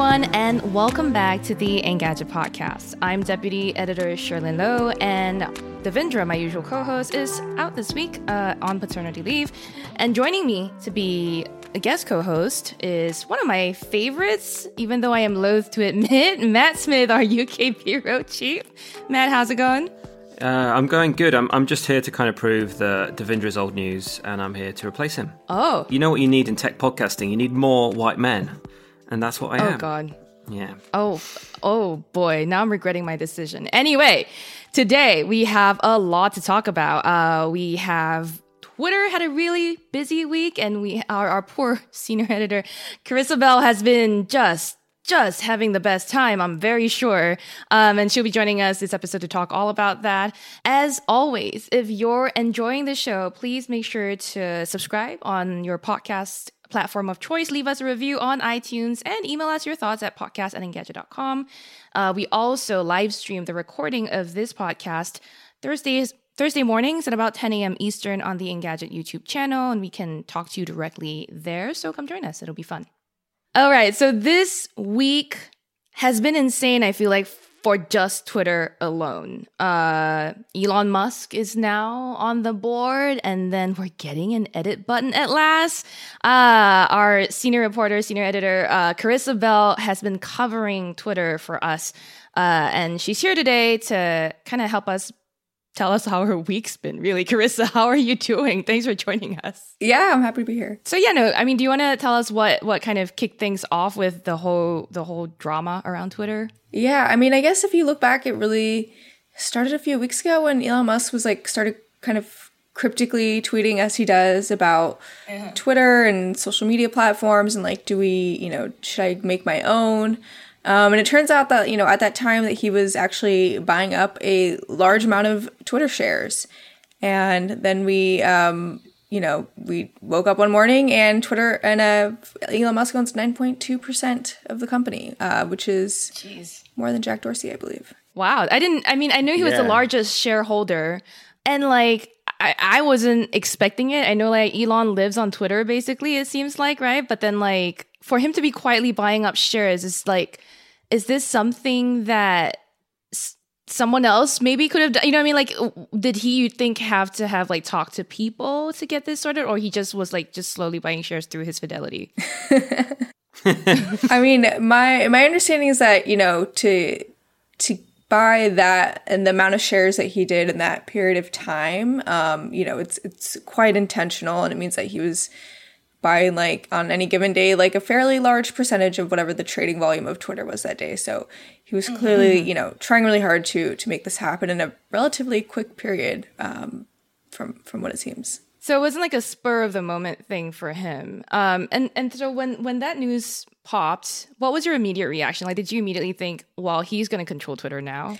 Everyone, and welcome back to the Engadget podcast. I'm Deputy Editor Cherlynn Low, and Devindra, my usual co host, is out this week uh, on paternity leave. And joining me to be a guest co host is one of my favorites, even though I am loath to admit, Mat Smith, our UK bureau chief. Mat, how's it going? Uh, I'm going good. I'm, I'm just here to kind of prove that Devindra's old news, and I'm here to replace him. Oh. You know what you need in tech podcasting? You need more white men, and that's what I oh, am. Oh, God. Yeah. Oh, oh boy. Now I'm regretting my decision. Anyway, today we have a lot to talk about. Uh, we have Twitter had a really busy week, and we our, our poor senior editor Karissa Bell has been just just having the best time, I'm very sure. Um, and she'll be joining us this episode to talk all about that. As always, if you're enjoying the show, please make sure to subscribe on your podcast platform of choice. Leave us a review on iTunes and email us your thoughts at podcast at engadget.com. Uh, we also live stream the recording of this podcast Thursdays. Thursday mornings at about 10 a.m. Eastern on the Engadget YouTube channel, and we can talk to you directly there. So come join us, it'll be fun. All right. So this week has been insane, I feel like, for just Twitter alone. Uh, Elon Musk is now on the board, and then we're getting an edit button at last. Uh, our senior reporter, senior editor, uh, Karissa Bell, has been covering Twitter for us. Uh, and she's here today to kind of help us tell us how her week's been really Karissa. How are you doing? Thanks for joining us. Yeah i'm happy to be here. So yeah no i mean do you want to tell us what what kind of kicked things off with the whole the whole drama around twitter? Yeah i mean i guess if you look back it really started a few weeks ago when elon musk was like started kind of cryptically tweeting as he does about uh-huh. twitter and social media platforms and like do we you know should i make my own um, and it turns out that, you know, at that time that he was actually buying up a large amount of Twitter shares. And then we, um, you know, we woke up one morning and Twitter and uh, Elon Musk owns 9.2% of the company, uh, which is Jeez. more than Jack Dorsey, I believe. Wow. I didn't, I mean, I knew he was yeah. the largest shareholder. And like, I, I wasn't expecting it. I know like Elon lives on Twitter basically, it seems like, right? But then like for him to be quietly buying up shares is like, is this something that s- someone else maybe could have done? You know what I mean? Like, did he, you think, have to have like talked to people to get this sorted? Or he just was like just slowly buying shares through his fidelity? I mean, my my understanding is that you know to to buy that and the amount of shares that he did in that period of time, um, you know, it's it's quite intentional, and it means that he was buying like on any given day like a fairly large percentage of whatever the trading volume of Twitter was that day. So he was clearly, mm-hmm. you know, trying really hard to to make this happen in a relatively quick period um, from from what it seems. So it wasn't like a spur of the moment thing for him. Um, and and so when when that news popped, what was your immediate reaction? Like, did you immediately think, "Well, he's going to control Twitter now"?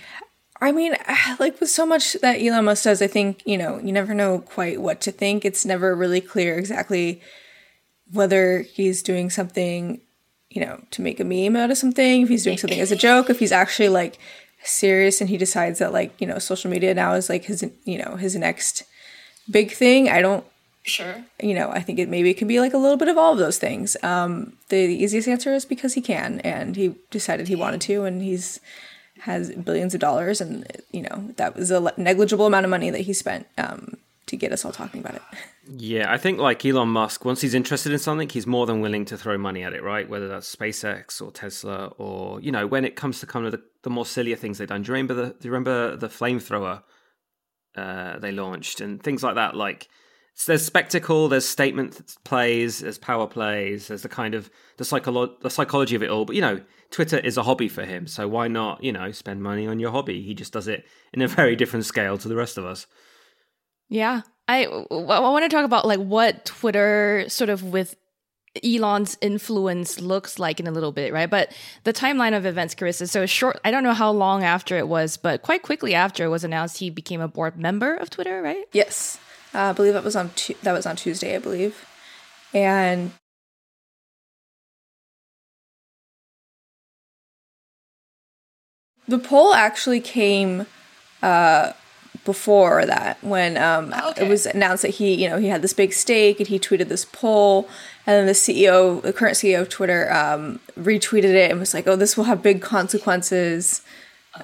I mean, like with so much that Elon Musk does, I think you know you never know quite what to think. It's never really clear exactly whether he's doing something, you know, to make a meme out of something, if he's doing something as a joke, if he's actually like serious and he decides that like, you know, social media now is like his, you know, his next big thing. I don't Sure. You know, I think it maybe it can be like a little bit of all of those things. Um, the, the easiest answer is because he can, and he decided he wanted to, and he's has billions of dollars, and you know that was a negligible amount of money that he spent um, to get us all talking about it. Yeah, I think like Elon Musk, once he's interested in something, he's more than willing to throw money at it, right? Whether that's SpaceX or Tesla, or you know, when it comes to kind of the, the more sillier things they've done. Do you remember the Do you remember the flamethrower uh, they launched and things like that? Like so there's spectacle, there's statement plays, there's power plays, there's the kind of the psycholo- the psychology of it all. But you know, Twitter is a hobby for him, so why not you know spend money on your hobby? He just does it in a very different scale to the rest of us. Yeah, I, I want to talk about like what Twitter sort of with Elon's influence looks like in a little bit, right? But the timeline of events, Karissa, so short, I don't know how long after it was, but quite quickly after it was announced he became a board member of Twitter, right? Yes. Uh, I believe that was on tu- that was on Tuesday, I believe. And the poll actually came uh, before that when um, okay. it was announced that he, you know, he had this big stake and he tweeted this poll, and then the CEO, the current CEO of Twitter, um, retweeted it and was like, "Oh, this will have big consequences."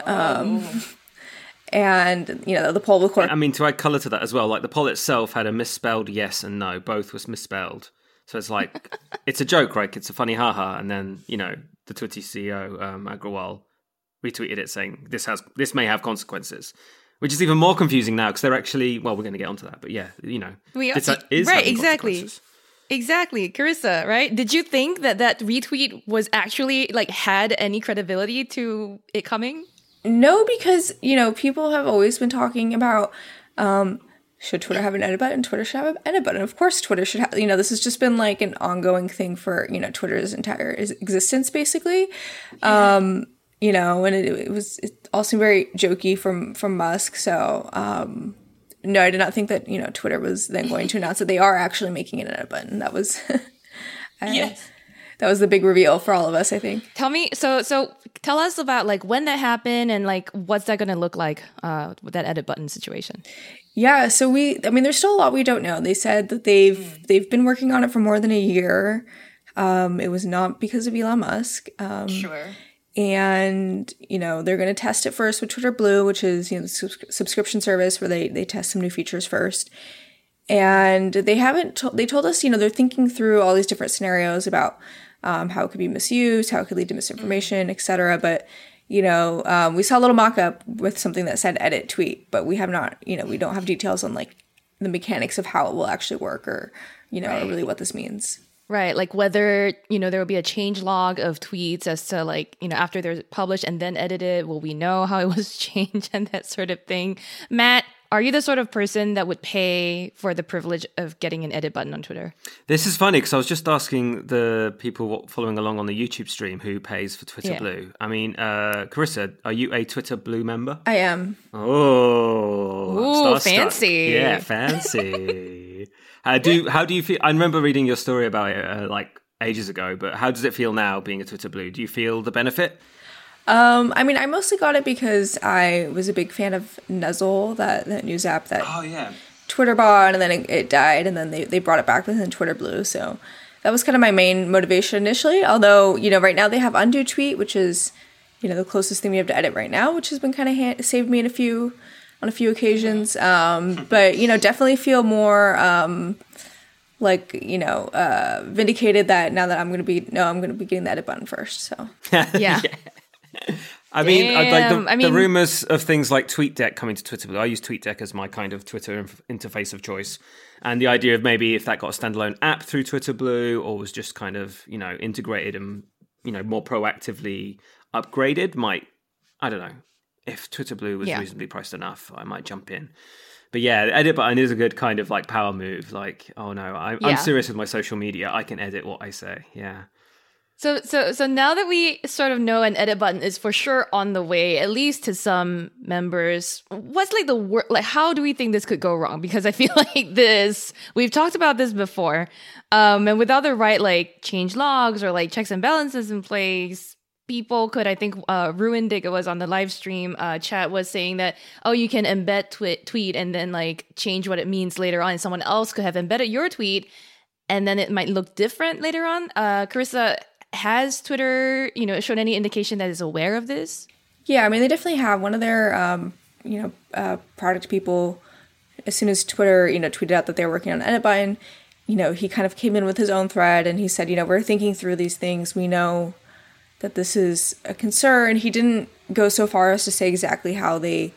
Um, and you know, the poll, of course, I mean, to add color to that as well, like the poll itself had a misspelled yes and no, both was misspelled. So it's like it's a joke, right? It's a funny haha, and then you know the Twitter CEO um, Agrawal retweeted it saying this has this may have consequences, which is even more confusing now because they're actually well, we're going to get onto that, but yeah, you know, We- this is right, exactly. Exactly, Karissa, right? Did you think that that retweet was actually like had any credibility to it coming? No, because you know people have always been talking about um, should Twitter have an edit button? Twitter should have an edit button. Of course, Twitter should have. You know, this has just been like an ongoing thing for you know Twitter's entire existence, basically. Um, you know, and it, it was it all seemed very jokey from from Musk. So um, no, I did not think that you know Twitter was then going to announce that they are actually making an edit button. That was Yes. that was the big reveal for all of us. I think. Tell me, so so tell us about like when that happened and like what's that going to look like uh, with that edit button situation. Yeah, so we I mean there's still a lot we don't know. They said that they've they've been working on it for more than a year. Um, it was not because of Elon Musk. Um, Sure. And you know they're going to test it first with Twitter Blue, which is you know the subs- subscription service where they they test some new features first. And they haven't. To- they told us you know they're thinking through all these different scenarios about um, how it could be misused, how it could lead to misinformation, etc. But you know um, we saw a little mock-up with something that said edit tweet, but we have not. You know we don't have details on like the mechanics of how it will actually work or you know or really what this means. Right, like whether you know there will be a change log of tweets as to like you know after they're published and then edited. Will we know how it was changed and that sort of thing? Mat, are you the sort of person that would pay for the privilege of getting an edit button on Twitter? This is funny because I was just asking the people following along on the YouTube stream who pays for Twitter Yeah. Blue. I mean, uh, Karissa, are you a Twitter Blue member? I am. Oh, I'm Ooh, fancy. Yeah, fancy. How do how do you feel? I remember reading your story about it uh, like ages ago, but how does it feel now being a Twitter Blue? Do you feel the benefit? Um, I mean, I mostly got it because I was a big fan of Nuzzel, that, that news app that Oh yeah. Twitter bought, and then it, it died, and then they, they brought it back within Twitter Blue. So that was kind of my main motivation initially. Although, you know, right now they have undo tweet, which is, you know, the closest thing we have to edit right now, which has been kind of ha- saved me in a few on a few occasions. Um, but you know, definitely feel more um, like you know uh, vindicated that now that I'm gonna be no, I'm gonna be getting the edit button first. So Yeah. I mean, I'd like the, Damn, I the rumors of things like TweetDeck coming to Twitter. Blue. I use TweetDeck as my kind of Twitter inf- interface of choice, and the idea of maybe if that got a standalone app through Twitter Blue, or was just kind of you know integrated and you know more proactively upgraded, might I don't know if Twitter Blue was Yeah. reasonably priced enough, I might jump in. But yeah, the edit button is a good kind of like power move. Like, oh no, I'm, Yeah. I'm serious with my social media. I can edit what I say. Yeah. So so so now that we sort of know an edit button is for sure on the way, at least to some members, what's like the wor- like how do we think this could go wrong? Because I feel like this we've talked about this before. Um and without the right like change logs or like checks and balances in place, people could I think uh Ruin Digga was on the live stream uh chat was saying that oh you can embed tweet tweet and then like change what it means later on someone else could have embedded your tweet and then it might look different later on. Uh, Karissa, has Twitter, you know, shown any indication that is aware of this? Yeah, I mean, they definitely have one of their, um, you know, uh, product people. As soon as Twitter, you know, tweeted out that they were working on edit button, you know, he kind of came in with his own thread and he said, you know, we're thinking through these things. We know that this is a concern. He didn't go so far as to say exactly how they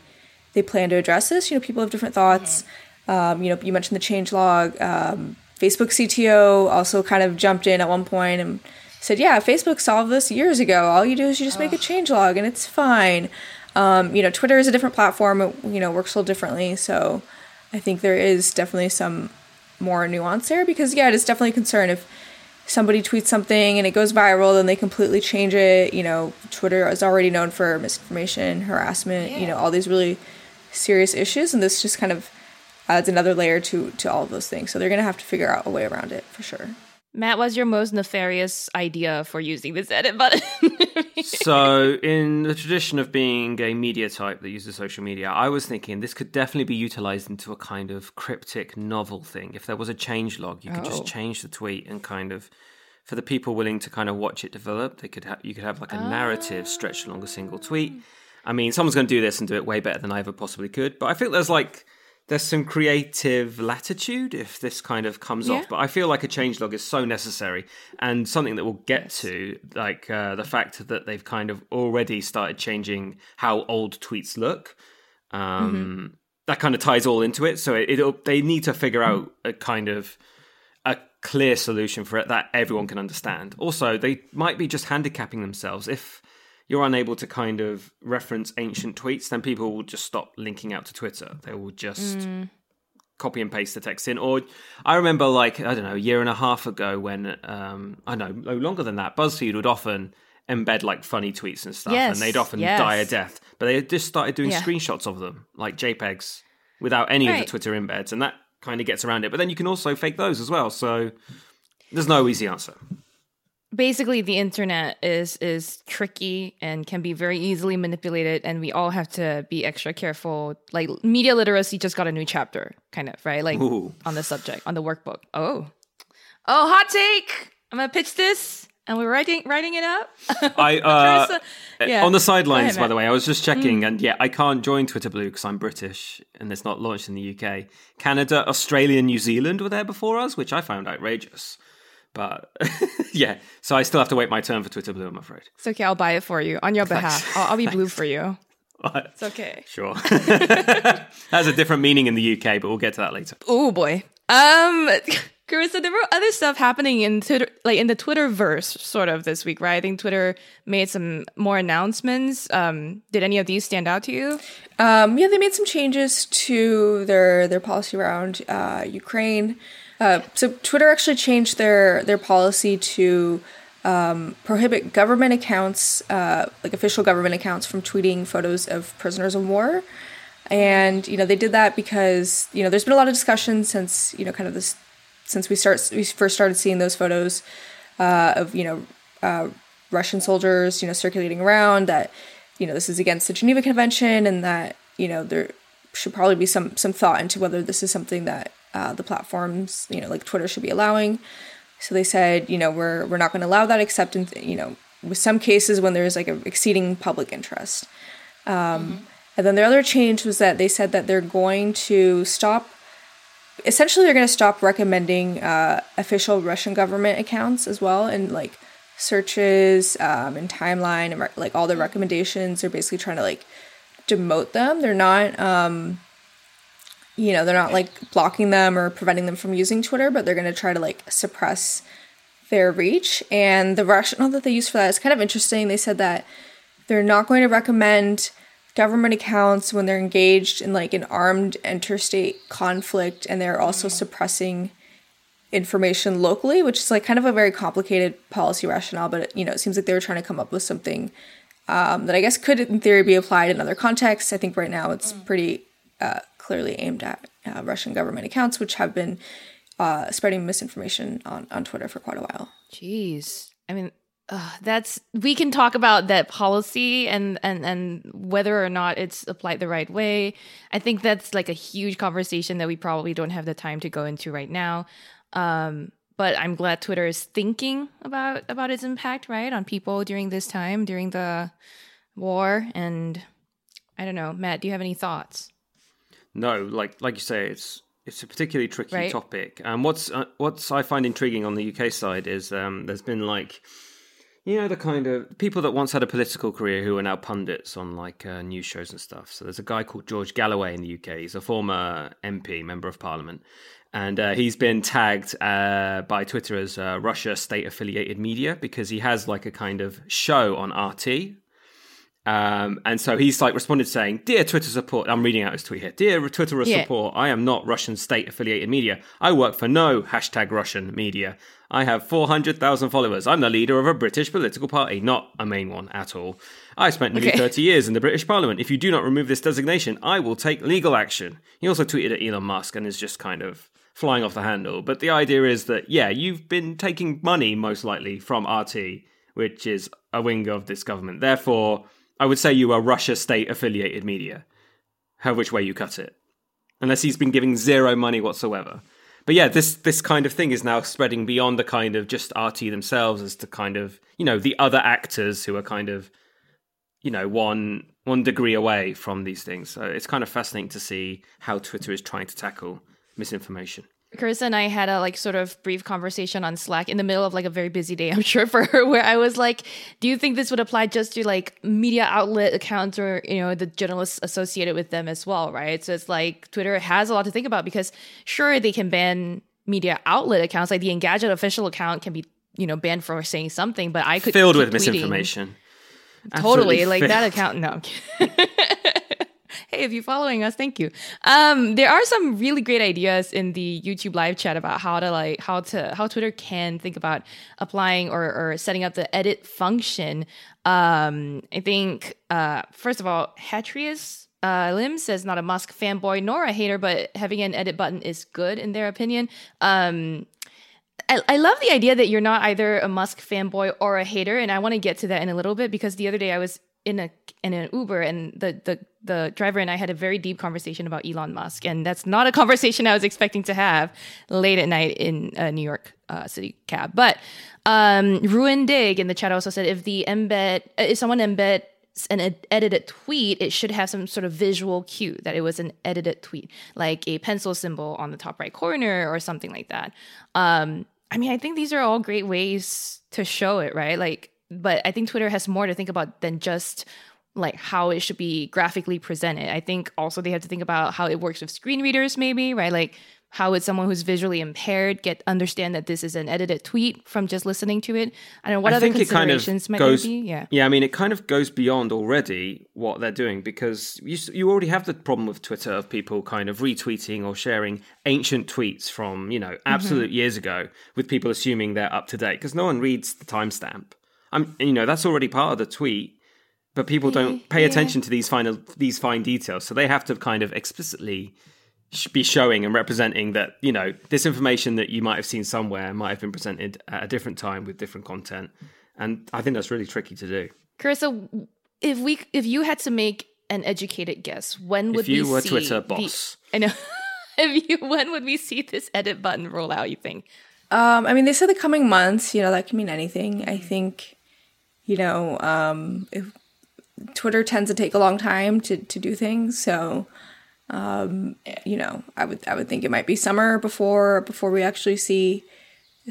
they plan to address this. You know, people have different thoughts. Um, you know, you mentioned the change log. Um, Facebook CTO also kind of jumped in at one point and said, "Yeah, Facebook solved this years ago. All you do is you just make a change log, and it's fine." Um, you know, Twitter is a different platform. It, you know, works a little differently. So, I think there is definitely some more nuance there because, yeah, it is definitely a concern if somebody tweets something and it goes viral, then they completely change it. You know, Twitter is already known for misinformation, harassment, you know, all these really serious issues, and this just kind of adds another layer to to all of those things. So they're gonna have to figure out a way around it for sure. Mat, what's your most nefarious idea for using this edit button? so, in the tradition of being a media type that uses social media, I was thinking this could definitely be utilized into a kind of cryptic novel thing. If there was a change log, you could Oh. just change the tweet and kind of, for the people willing to kind of watch it develop, they could have you could have like a narrative stretched along a single tweet. I mean, someone's going to do this and do it way better than I ever possibly could. But I think there's like there's some creative latitude if this kind of comes Yeah. off. But I feel like a changelog is so necessary and something that we'll get to, like uh, the fact that they've kind of already started changing how old tweets look. Um, That kind of ties all into it. So it, it'll, they need to figure out a kind of a clear solution for it that everyone can understand. Also, they might be just handicapping themselves. If you're unable to kind of reference ancient tweets, then people will just stop linking out to Twitter. They will just copy and paste the text in. Or I remember, like I don't know, a year and a half ago when um, I know no longer than that, BuzzFeed would often embed like funny tweets and stuff, Yes, and they'd often yes. die a death. But they just started doing Yeah. screenshots of them, like JPEGs, without any of the Twitter embeds, and that kind of gets around it. But then you can also fake those as well. So there's no easy answer. Basically, the internet is is tricky and can be very easily manipulated, and we all have to be extra careful. Like media literacy just got a new chapter, kind of right, like Ooh. on the subject on the workbook. Oh, oh, hot take! I'm gonna pitch this, and we're writing writing it up. I uh, Karissa- yeah. on the sidelines, ahead, by the way, I was just checking, and yeah, I can't join Twitter Blue because I'm British and it's not launched in the UK. Canada, Australia, New Zealand were there before us, which I found outrageous. But yeah, so I still have to wait my turn for Twitter Blue. I'm afraid. It's okay. I'll buy it for you on your behalf. I'll, I'll be blue for you. It's okay. Sure, has a different meaning in the UK, but we'll get to that later. Oh boy. Um, Karissa, there were other stuff happening in Twitter, like in the Twitterverse, sort of this week, right? I think Twitter made some more announcements. Um, did any of these stand out to you? Um, yeah, they made some changes to their their policy around uh, Ukraine. Uh, so Twitter actually changed their their policy to um, prohibit government accounts, uh, like official government accounts, from tweeting photos of prisoners of war. And you know they did that because you know there's been a lot of discussion since you know kind of this since we start we first started seeing those photos uh, of you know uh, Russian soldiers you know circulating around that you know this is against the Geneva Convention and that you know there should probably be some some thought into whether this is something that uh, the platforms you know like Twitter should be allowing. So they said you know we're we're not going to allow that except in you know with some cases when there's like a exceeding public interest. Um, And then the other change was that they said that they're going to stop essentially they're going to stop recommending uh, official Russian government accounts as well and like searches um, and timeline and re- like all the recommendations. They're basically trying to like demote them. They're not, um, you know, they're not like blocking them or preventing them from using Twitter, but they're going to try to like suppress their reach. And the rationale that they use for that is kind of interesting. They said that they're not going to recommend government accounts when they're engaged in like an armed interstate conflict and they're also suppressing information locally which is like kind of a very complicated policy rationale but you know it seems like they were trying to come up with something um, that i guess could in theory be applied in other contexts i think right now it's pretty uh, clearly aimed at uh, russian government accounts which have been uh, spreading misinformation on, on twitter for quite a while Jeez. I mean, uh, that's we can talk about that policy and and and whether or not it's applied the right way. I think that's like a huge conversation that we probably don't have the time to go into right now. Um, but I'm glad Twitter is thinking about about its impact, right, on people during this time, during the war. And I don't know, Mat, do you have any thoughts? No, like like you say, it's it's a particularly tricky Right. topic. And what's uh, what's I find intriguing on the UK side is um, there's been like you know the kind of people that once had a political career who are now pundits on like uh, news shows and stuff. So there's a guy called George Galloway in the UK. He's a former MP, member of Parliament, and uh, he's been tagged uh, by Twitter as uh, Russia state affiliated media because he has like a kind of show on RT Um, and so he's like responded saying, Dear Twitter support, I'm reading out his tweet here. Dear Twitter Yeah. support, I am not Russian state affiliated media. I work for no hashtag Russian media. I have 400,000 followers. I'm the leader of a British political party, not a main one at all. I spent nearly Okay. 30 years in the British Parliament. If you do not remove this designation, I will take legal action. He also tweeted at Elon Musk and is just kind of flying off the handle. But the idea is that, yeah, you've been taking money most likely from RT, which is a wing of this government. Therefore, I would say you are Russia state affiliated media, however which way you cut it. Unless he's been giving zero money whatsoever. But yeah, this this kind of thing is now spreading beyond the kind of just RT themselves as to kind of, you know, the other actors who are kind of, you know, one one degree away from these things. So it's kind of fascinating to see how Twitter is trying to tackle misinformation. Karissa and I had a like sort of brief conversation on Slack in the middle of like a very busy day, I'm sure for her, where I was like, "Do you think this would apply just to like media outlet accounts or you know the journalists associated with them as well, right?" So it's like Twitter has a lot to think about because sure they can ban media outlet accounts, like the Engadget official account can be you know banned for saying something, but I could Filled with tweeting. misinformation. Totally, Absolutely like filled. that account. No. Hey, if you're following us, thank you. Um, there are some really great ideas in the YouTube live chat about how to like how to how Twitter can think about applying or, or setting up the edit function. Um, I think uh, first of all, Hatrius uh, Lim says not a Musk fanboy nor a hater, but having an edit button is good in their opinion. Um, I, I love the idea that you're not either a Musk fanboy or a hater, and I want to get to that in a little bit because the other day I was in a in an Uber and the the the driver and I had a very deep conversation about Elon Musk, and that's not a conversation I was expecting to have late at night in a New York uh, City cab. But um, Ruin Dig in the chat also said if the embed if someone embed an ed- edited tweet, it should have some sort of visual cue that it was an edited tweet, like a pencil symbol on the top right corner or something like that. Um, I mean, I think these are all great ways to show it, right? Like, but I think Twitter has more to think about than just like how it should be graphically presented. I think also they have to think about how it works with screen readers, maybe, right? Like, how would someone who's visually impaired get understand that this is an edited tweet from just listening to it? I don't know what I other it kind of considerations might goes. be. Yeah. yeah, I mean, it kind of goes beyond already what they're doing because you you already have the problem with Twitter of people kind of retweeting or sharing ancient tweets from you know absolute Mm-hmm. years ago with people assuming they're up to date because no one reads the timestamp. I'm you know that's already part of the tweet, but people don't pay attention to these final these fine details, so they have to kind of explicitly be showing and representing that you know this information that you might have seen somewhere might have been presented at a different time with different content and i think that's really tricky to do Karissa, if we if you had to make an educated guess, when would if you we were see twitter the- boss I know. if you when would we see this edit button roll out? You think? Um, I mean, they said the coming months. You know, that can mean anything. I think, you know, um, Twitter tends to take a long time to to do things, so um, you know, I would I would think it might be summer before before we actually see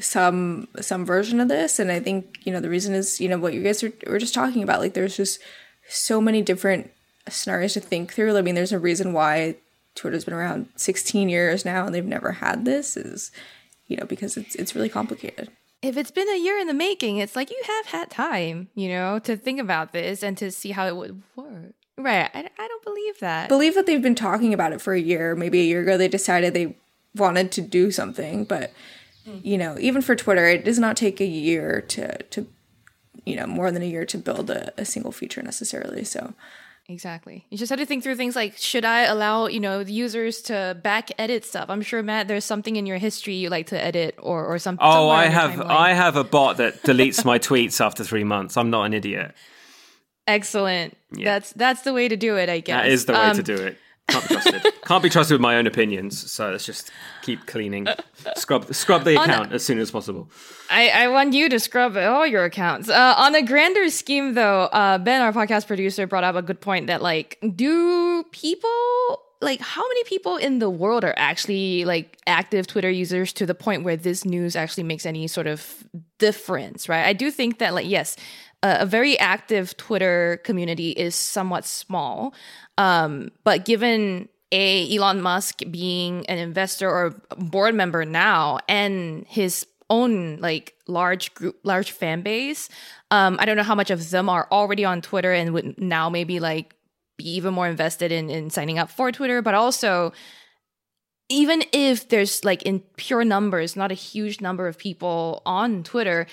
some some version of this. And I think you know the reason is you know what you guys were, were just talking about. Like, there's just so many different scenarios to think through. I mean, there's a reason why Twitter's been around 16 years now and they've never had this. Is you know because it's it's really complicated. If it's been a year in the making, it's like you have had time, you know, to think about this and to see how it would work. Right? I, I don't believe that. believe that they've been talking about it for a year. Maybe a year ago they decided they wanted to do something, but mm. you know, even for Twitter, it does not take a year to to you know more than a year to build a, a single feature necessarily. So Exactly. You just have to think through things like should I allow, you know, the users to back edit stuff? I'm sure Mat, there's something in your history you like to edit or or something. oh i have i have a bot that deletes my tweets after three months i'm not an idiot Excellent. Yeah. That's that's the way to do it, I guess. that is the way Um, to do it can't be trusted can't be trusted with my own opinions so let's just keep cleaning scrub scrub the account as soon as possible I, I want you to scrub all your accounts. Uh, on a grander scheme, though, uh, Ben, our podcast producer, brought up a good point that, like, do people, like, how many people in the world are actually, like, active Twitter users to the point where this news actually makes any sort of difference, right? I do think that, like, yes, a, a very active Twitter community is somewhat small. Um, but given a Elon Musk being an investor or board member now and his own like large group, large fan base. Um, I don't know how much of them are already on Twitter and would now maybe like be even more invested in in signing up for Twitter, but also even if there's like in pure numbers, not a huge number of people on Twitter,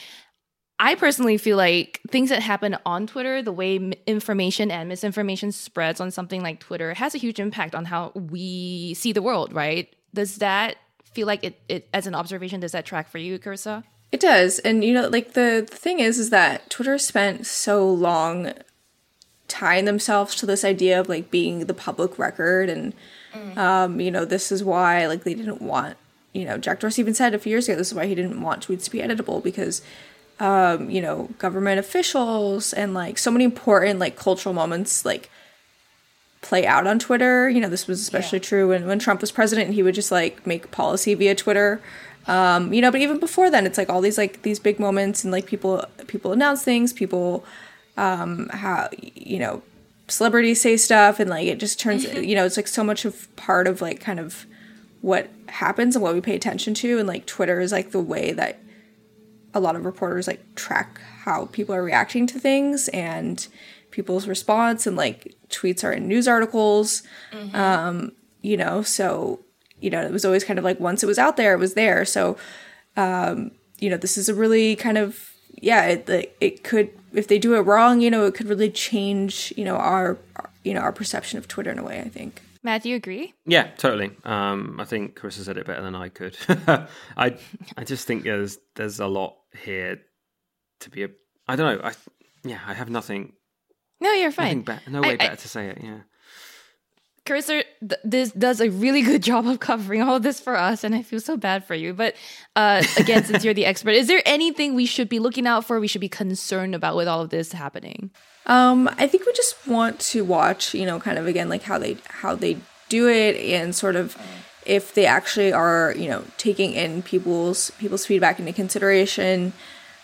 I personally feel like things that happen on Twitter, the way information and misinformation spreads on something like Twitter, has a huge impact on how we see the world, right? Does that feel like it, it as an observation, does that track for you, Karissa? It does. And you know, like the, the thing is is that Twitter spent so long tying themselves to this idea of like being the public record and mm. um, you know, this is why like they didn't want you know, Jack Dorsey even said a few years ago this is why he didn't want tweets to be editable because um, you know, government officials and like so many important like cultural moments like play out on Twitter. You know, this was especially yeah. true when, when Trump was president and he would just like make policy via Twitter. Um, you know, but even before then, it's like all these like these big moments and like people people announce things, people um how you know celebrities say stuff and like it just turns mm-hmm. you know it's like so much of part of like kind of what happens and what we pay attention to and like twitter is like the way that a lot of reporters like track how people are reacting to things and people's response and like tweets are in news articles mm-hmm. um you know so you know it was always kind of like once it was out there it was there so um you know this is a really kind of yeah it it could if they do it wrong you know it could really change you know our you know our perception of twitter in a way i think Mat, do you agree? Yeah, totally. Um, I think Karissa said it better than I could. I I just think there's there's a lot here to be a. I don't know. I yeah. I have nothing. No, you're fine. Be- no way I, better I, to say it. Yeah. Karissa th- this does a really good job of covering all of this for us, and I feel so bad for you. But uh, again, since you're the expert, is there anything we should be looking out for? We should be concerned about with all of this happening? Um, I think we just want to watch, you know, kind of again like how they how they do it and sort of if they actually are, you know, taking in people's people's feedback into consideration.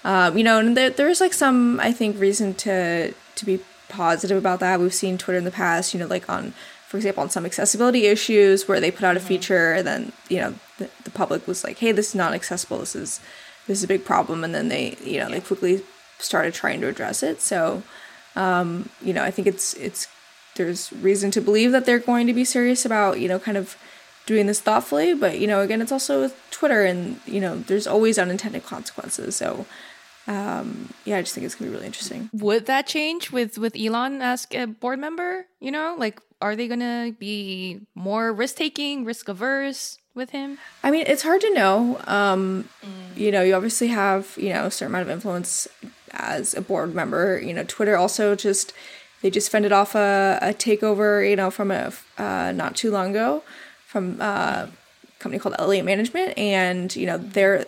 Um, you know, and there, there's like some I think reason to to be positive about that. We've seen Twitter in the past, you know, like on for example, on some accessibility issues where they put out a mm-hmm. feature and then, you know, the, the public was like, hey, this is not accessible. This is this is a big problem and then they, you know, they quickly started trying to address it. So um, you know, I think it's it's there's reason to believe that they're going to be serious about you know kind of doing this thoughtfully. But you know, again, it's also with Twitter, and you know, there's always unintended consequences. So um yeah i just think it's gonna be really interesting would that change with with elon as a board member you know like are they gonna be more risk taking risk averse with him i mean it's hard to know um mm. you know you obviously have you know a certain amount of influence as a board member. You know, Twitter also just they just fended off a, a takeover, you know, from a uh, not too long ago from uh, a company called Elliott Management, and you know, they're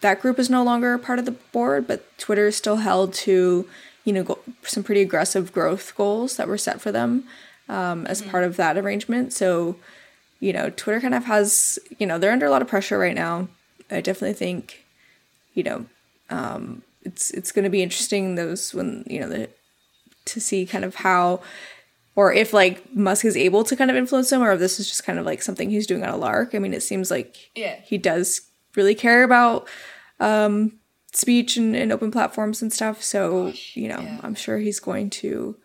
that group is no longer part of the board, but Twitter is still held to you know go, some pretty aggressive growth goals that were set for them um, as mm-hmm. part of that arrangement. So, you know, Twitter kind of has you know they're under a lot of pressure right now. I definitely think, you know, um, it's it's going to be interesting those when you know the to see kind of how or if like Musk is able to kind of influence him or if this is just kind of like something he's doing on a lark. I mean, it seems like yeah. he does really care about um, speech and, and, open platforms and stuff. So, Gosh, you know, yeah. I'm sure he's going to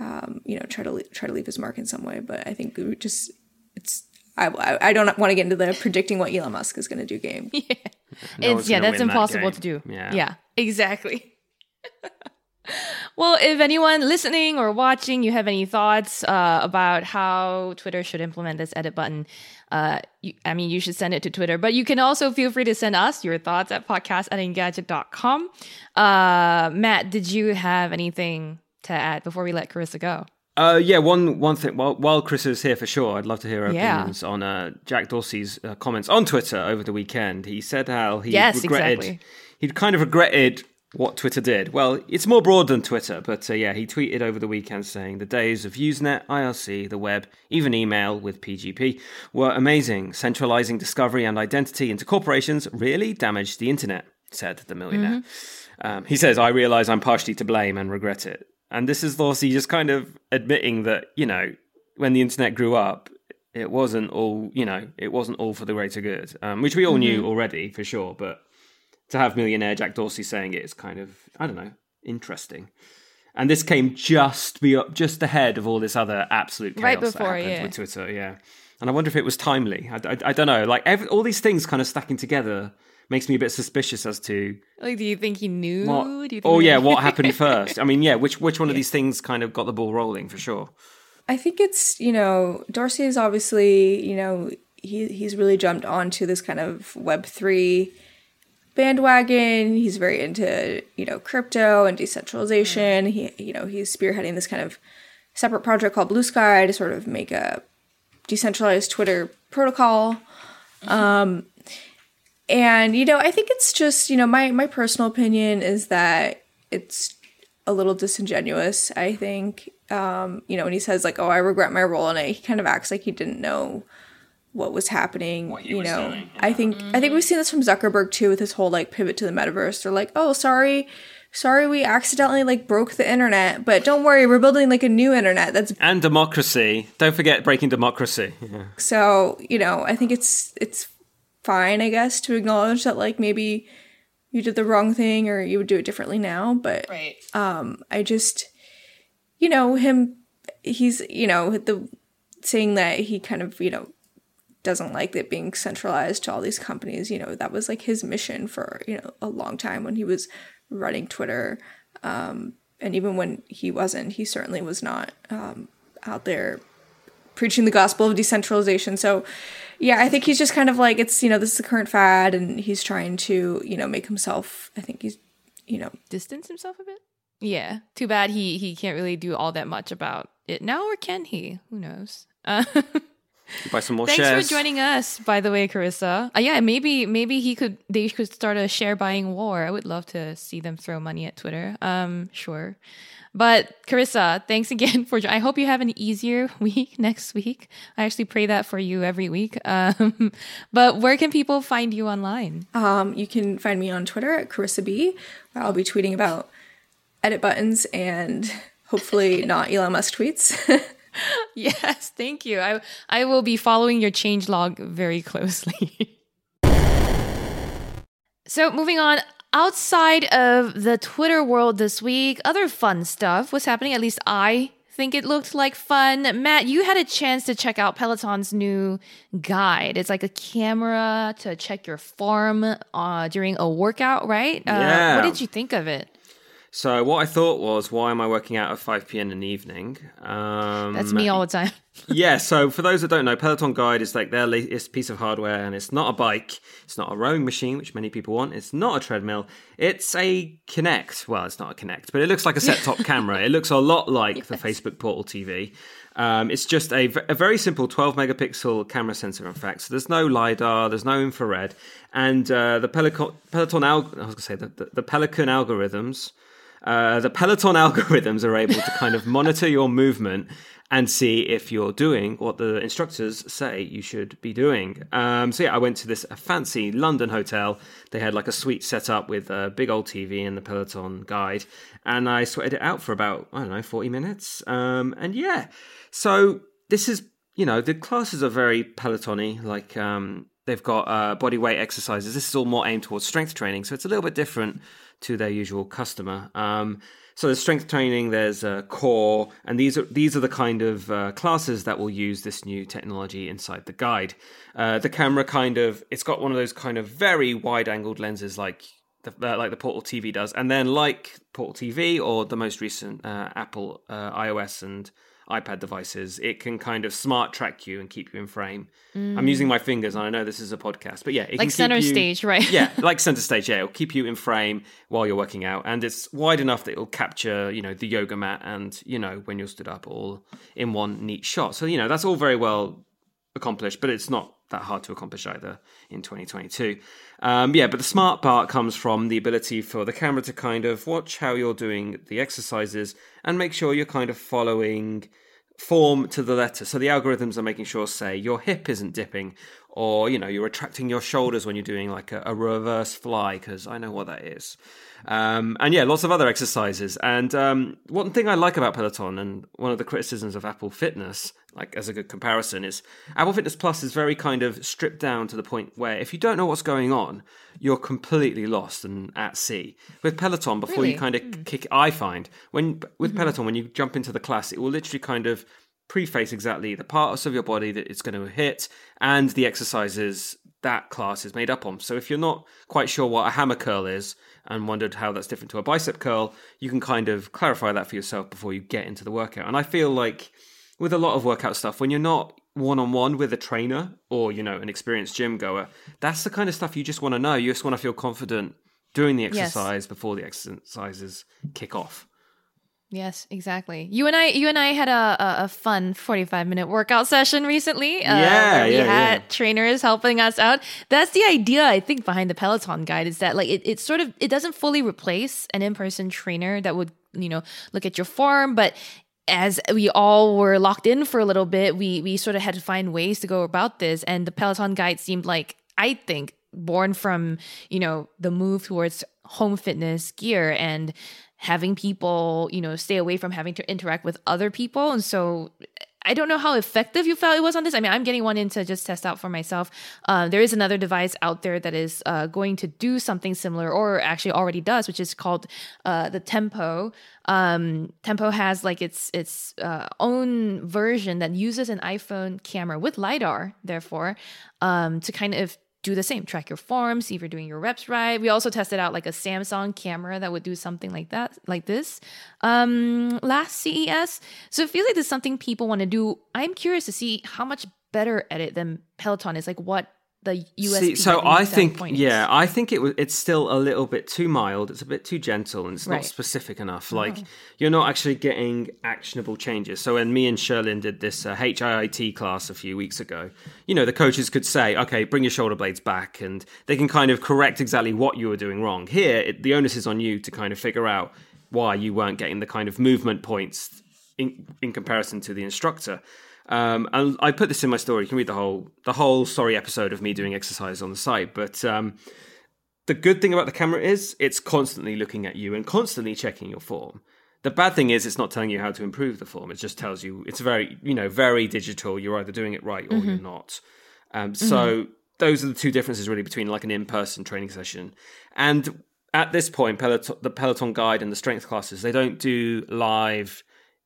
um, you know, try to le- try to leave his mark in some way, but I think just it's I, I don't want to get into the predicting what Elon Musk is going to do game. Yeah, no it's yeah, that's impossible that to do. Yeah, yeah, exactly. well, if anyone listening or watching, you have any thoughts uh, about how Twitter should implement this edit button, uh, you, I mean, you should send it to Twitter, but you can also feel free to send us your thoughts at podcast at engadget.com. Uh, Mat, did you have anything to add before we let Karissa go? Uh, yeah, one one thing. While while Chris is here for sure, I'd love to hear her yeah. opinions on uh, Jack Dorsey's uh, comments on Twitter over the weekend. He said how he yes, regretted, exactly. he'd kind of regretted what Twitter did. Well, it's more broad than Twitter, but uh, yeah, he tweeted over the weekend saying the days of Usenet, IRC, the web, even email with PGP were amazing. Centralizing discovery and identity into corporations really damaged the internet, said the millionaire. Mm-hmm. Um, he says, I realize I'm partially to blame and regret it. And this is Dorsey just kind of admitting that, you know, when the internet grew up, it wasn't all, you know, it wasn't all for the greater good, um, which we all mm-hmm. knew already for sure. But to have millionaire Jack Dorsey saying it is kind of I don't know interesting. And this came just be up, just ahead of all this other absolute chaos Right before, that happened yeah. with Twitter. Yeah, and I wonder if it was timely. I, I, I don't know. Like every, all these things kind of stacking together makes me a bit suspicious as to Like, do you think he knew? what. Do you think Oh yeah, what happened first? I mean, yeah, which which one of these things kind of got the ball rolling for sure? I think it's you know Dorsey is obviously you know he he's really jumped onto this kind of Web three bandwagon. He's very into you know crypto and decentralization. He you know he's spearheading this kind of separate project called Bluesky to sort of make a decentralized Twitter protocol. Um, and you know I think it's just you know my my personal opinion is that it's a little disingenuous. I think um, you know when he says like oh I regret my role and it, he kind of acts like he didn't know what was happening. he you was know, doing, I think I think we've seen this from Zuckerberg too with his whole like pivot to the metaverse. They're like, oh, sorry, sorry, we accidentally like broke the internet, but don't worry, we're building like a new internet that's And democracy. Don't forget breaking democracy. Yeah. so you know. I think it's it's fine, I guess, to acknowledge that like maybe you did the wrong thing or you would do it differently now, but Right. I just, you know, him, he's, you know, the saying that he kind of, you know, doesn't like it being centralized to all these companies. You know, that was like his mission for, you know, a long time when he was running Twitter. Um, and even when he wasn't, he certainly was not um, out there preaching the gospel of decentralization. So, yeah, I think he's just kind of like, it's, you know, this is the current fad and he's trying to, you know, make himself, I think he's, you know, Distance himself a bit. Yeah. Too bad he he can't really do all that much about it now, or can he? Who knows? Uh, Buy some more shares. Thanks shares. for joining us, by the way, Karissa. Uh, yeah, maybe maybe he could they could start a share buying war. I would love to see them throw money at Twitter. Um, sure. But Karissa, thanks again for. I hope you have an easier week next week. I actually pray that for you every week. Um, but where can people find you online? Um, you can find me on Twitter at Karissa B, where I'll be tweeting about edit buttons and hopefully not Elon Musk tweets. Yes, thank you. I I will be following your change log very closely. so moving on, outside of the Twitter world this week, other fun stuff was happening. At least I think it looked like fun. Mat, you had a chance to check out Peloton's new guide. It's like a camera to check your form uh, during a workout, right? Uh, Yeah. What did you think of it? So what I thought was, why am I working out at 5 p.m. in the evening? Um, That's me all the time. yeah, so for those that don't know, Peloton Guide is like their latest piece of hardware, and it's not a bike, it's not a rowing machine, which many people want, it's not a treadmill, it's a Kinect. Well, it's not a Kinect, but it looks like a set top camera. It looks a lot like the Facebook Portal TV. Um, it's just a very simple 12 megapixel camera sensor, in fact. So there's no LiDAR, there's no infrared, and uh, the Peloton, Peloton alg- I was going to say, the, the, the Pelican algorithms. Uh, the Peloton algorithms are able to kind of monitor your movement and see if you're doing what the instructors say you should be doing. Um, so yeah, I went to this fancy London hotel. They had like a suite set up with a big old TV and the Peloton guide, and I sweated it out for about I don't know forty minutes. Um, and yeah, so this is you know the classes are very Pelotony, like. Um, They've got uh, body weight exercises. This is all more aimed towards strength training, so it's a little bit different to their usual customer. Um, so there's strength training, there's uh, core, and these are these are the kind of uh, classes that will use this new technology inside the guide. Uh, the camera kind of it's got one of those kind of very wide-angled lenses like the, uh, like the Portal TV does, and then like Portal TV or the most recent uh, Apple uh, iOS and iPad devices, it can kind of smart track you and keep you in frame. I'm mm. using my fingers, and I know this is a podcast, but yeah, it can Like center you- stage, right? yeah, like center stage. Yeah, it'll keep you in frame while you're working out, and it's wide enough that it'll capture, you know, the yoga mat and you know when you're stood up all in one neat shot. So you know that's all very well accomplished, but it's not that hard to accomplish either in 2022. Um, yeah, but the smart part comes from the ability for the camera to kind of watch how you're doing the exercises and make sure you're kind of following form to the letter. So the algorithms are making sure, say, your hip isn't dipping or you know you're retracting your shoulders when you're doing like a, a reverse fly because I know what that is. Um, and yeah, lots of other exercises. And um, one thing I like about Peloton, and one of the criticisms of Apple Fitness, like as a good comparison, is Apple Fitness Plus is very kind of stripped down to the point where if you don't know what's going on, you're completely lost and at sea. With Peloton, before Really? you kind of kick, I find when with Peloton when you jump into the class, it will literally kind of preface exactly the parts of your body that it's going to hit and the exercises that class is made up on. So if you're not quite sure what a hammer curl is and wondered how that's different to a bicep curl, you can kind of clarify that for yourself before you get into the workout. And I feel like with a lot of workout stuff, when you're not one on one with a trainer or, you know, an experienced gym goer, that's the kind of stuff you just want to know. You just want to feel confident doing the Yes. exercise before the exercises kick off. Yes, exactly. You and I, you and I had a, a, fun forty-five minute workout session recently. uh, Yeah, where we yeah, had yeah. trainers helping us out. That's the idea, I think, behind the Peloton guide is that like it, it sort of it doesn't fully replace an in-person trainer that would you know look at your form, but as we all were locked in for a little bit, we we sort of had to find ways to go about this, and the Peloton guide seemed like I think born from you know the move towards home fitness gear and having people you know stay away from having to interact with other people, and so. I don't know how effective you felt it was on this. I mean, I'm getting one in to just test out for myself. Uh, there is another device out there that is uh, going to do something similar, or actually already does, which is called uh, the Tempo. Um, Tempo has like its its uh, own version that uses an iPhone camera with lidar, therefore, um, to kind of do the same, track your form, see if you're doing your reps right. We also tested out like a Samsung camera that would do something like that, like this, um, last CES. So it feels like there's something people want to do. I'm curious to see how much better at it than Peloton is. Like what the USP. See, so I think, yeah, I think it was. It's still a little bit too mild. It's a bit too gentle, and it's Right. not specific enough. Like you're not actually getting actionable changes. So when me and Cherlynn did this uh, HIIT class a few weeks ago, you know, the coaches could say, "Okay, bring your shoulder blades back," and they can kind of correct exactly what you were doing wrong. Here, it, the onus is on you to kind of figure out why you weren't getting the kind of movement points in, in comparison to the instructor. Um, and I put this in my story. You can read the whole the whole sorry episode of me doing exercise on the site. But um, the good thing about the camera is it's constantly looking at you and constantly checking your form. The bad thing is it's not telling you how to improve the form. It just tells you it's very you know very digital. You're either doing it right or you're not. Um, so those are the two differences really between like an in-person training session and at this point Peloton, the Peloton guide and the strength classes they don't do live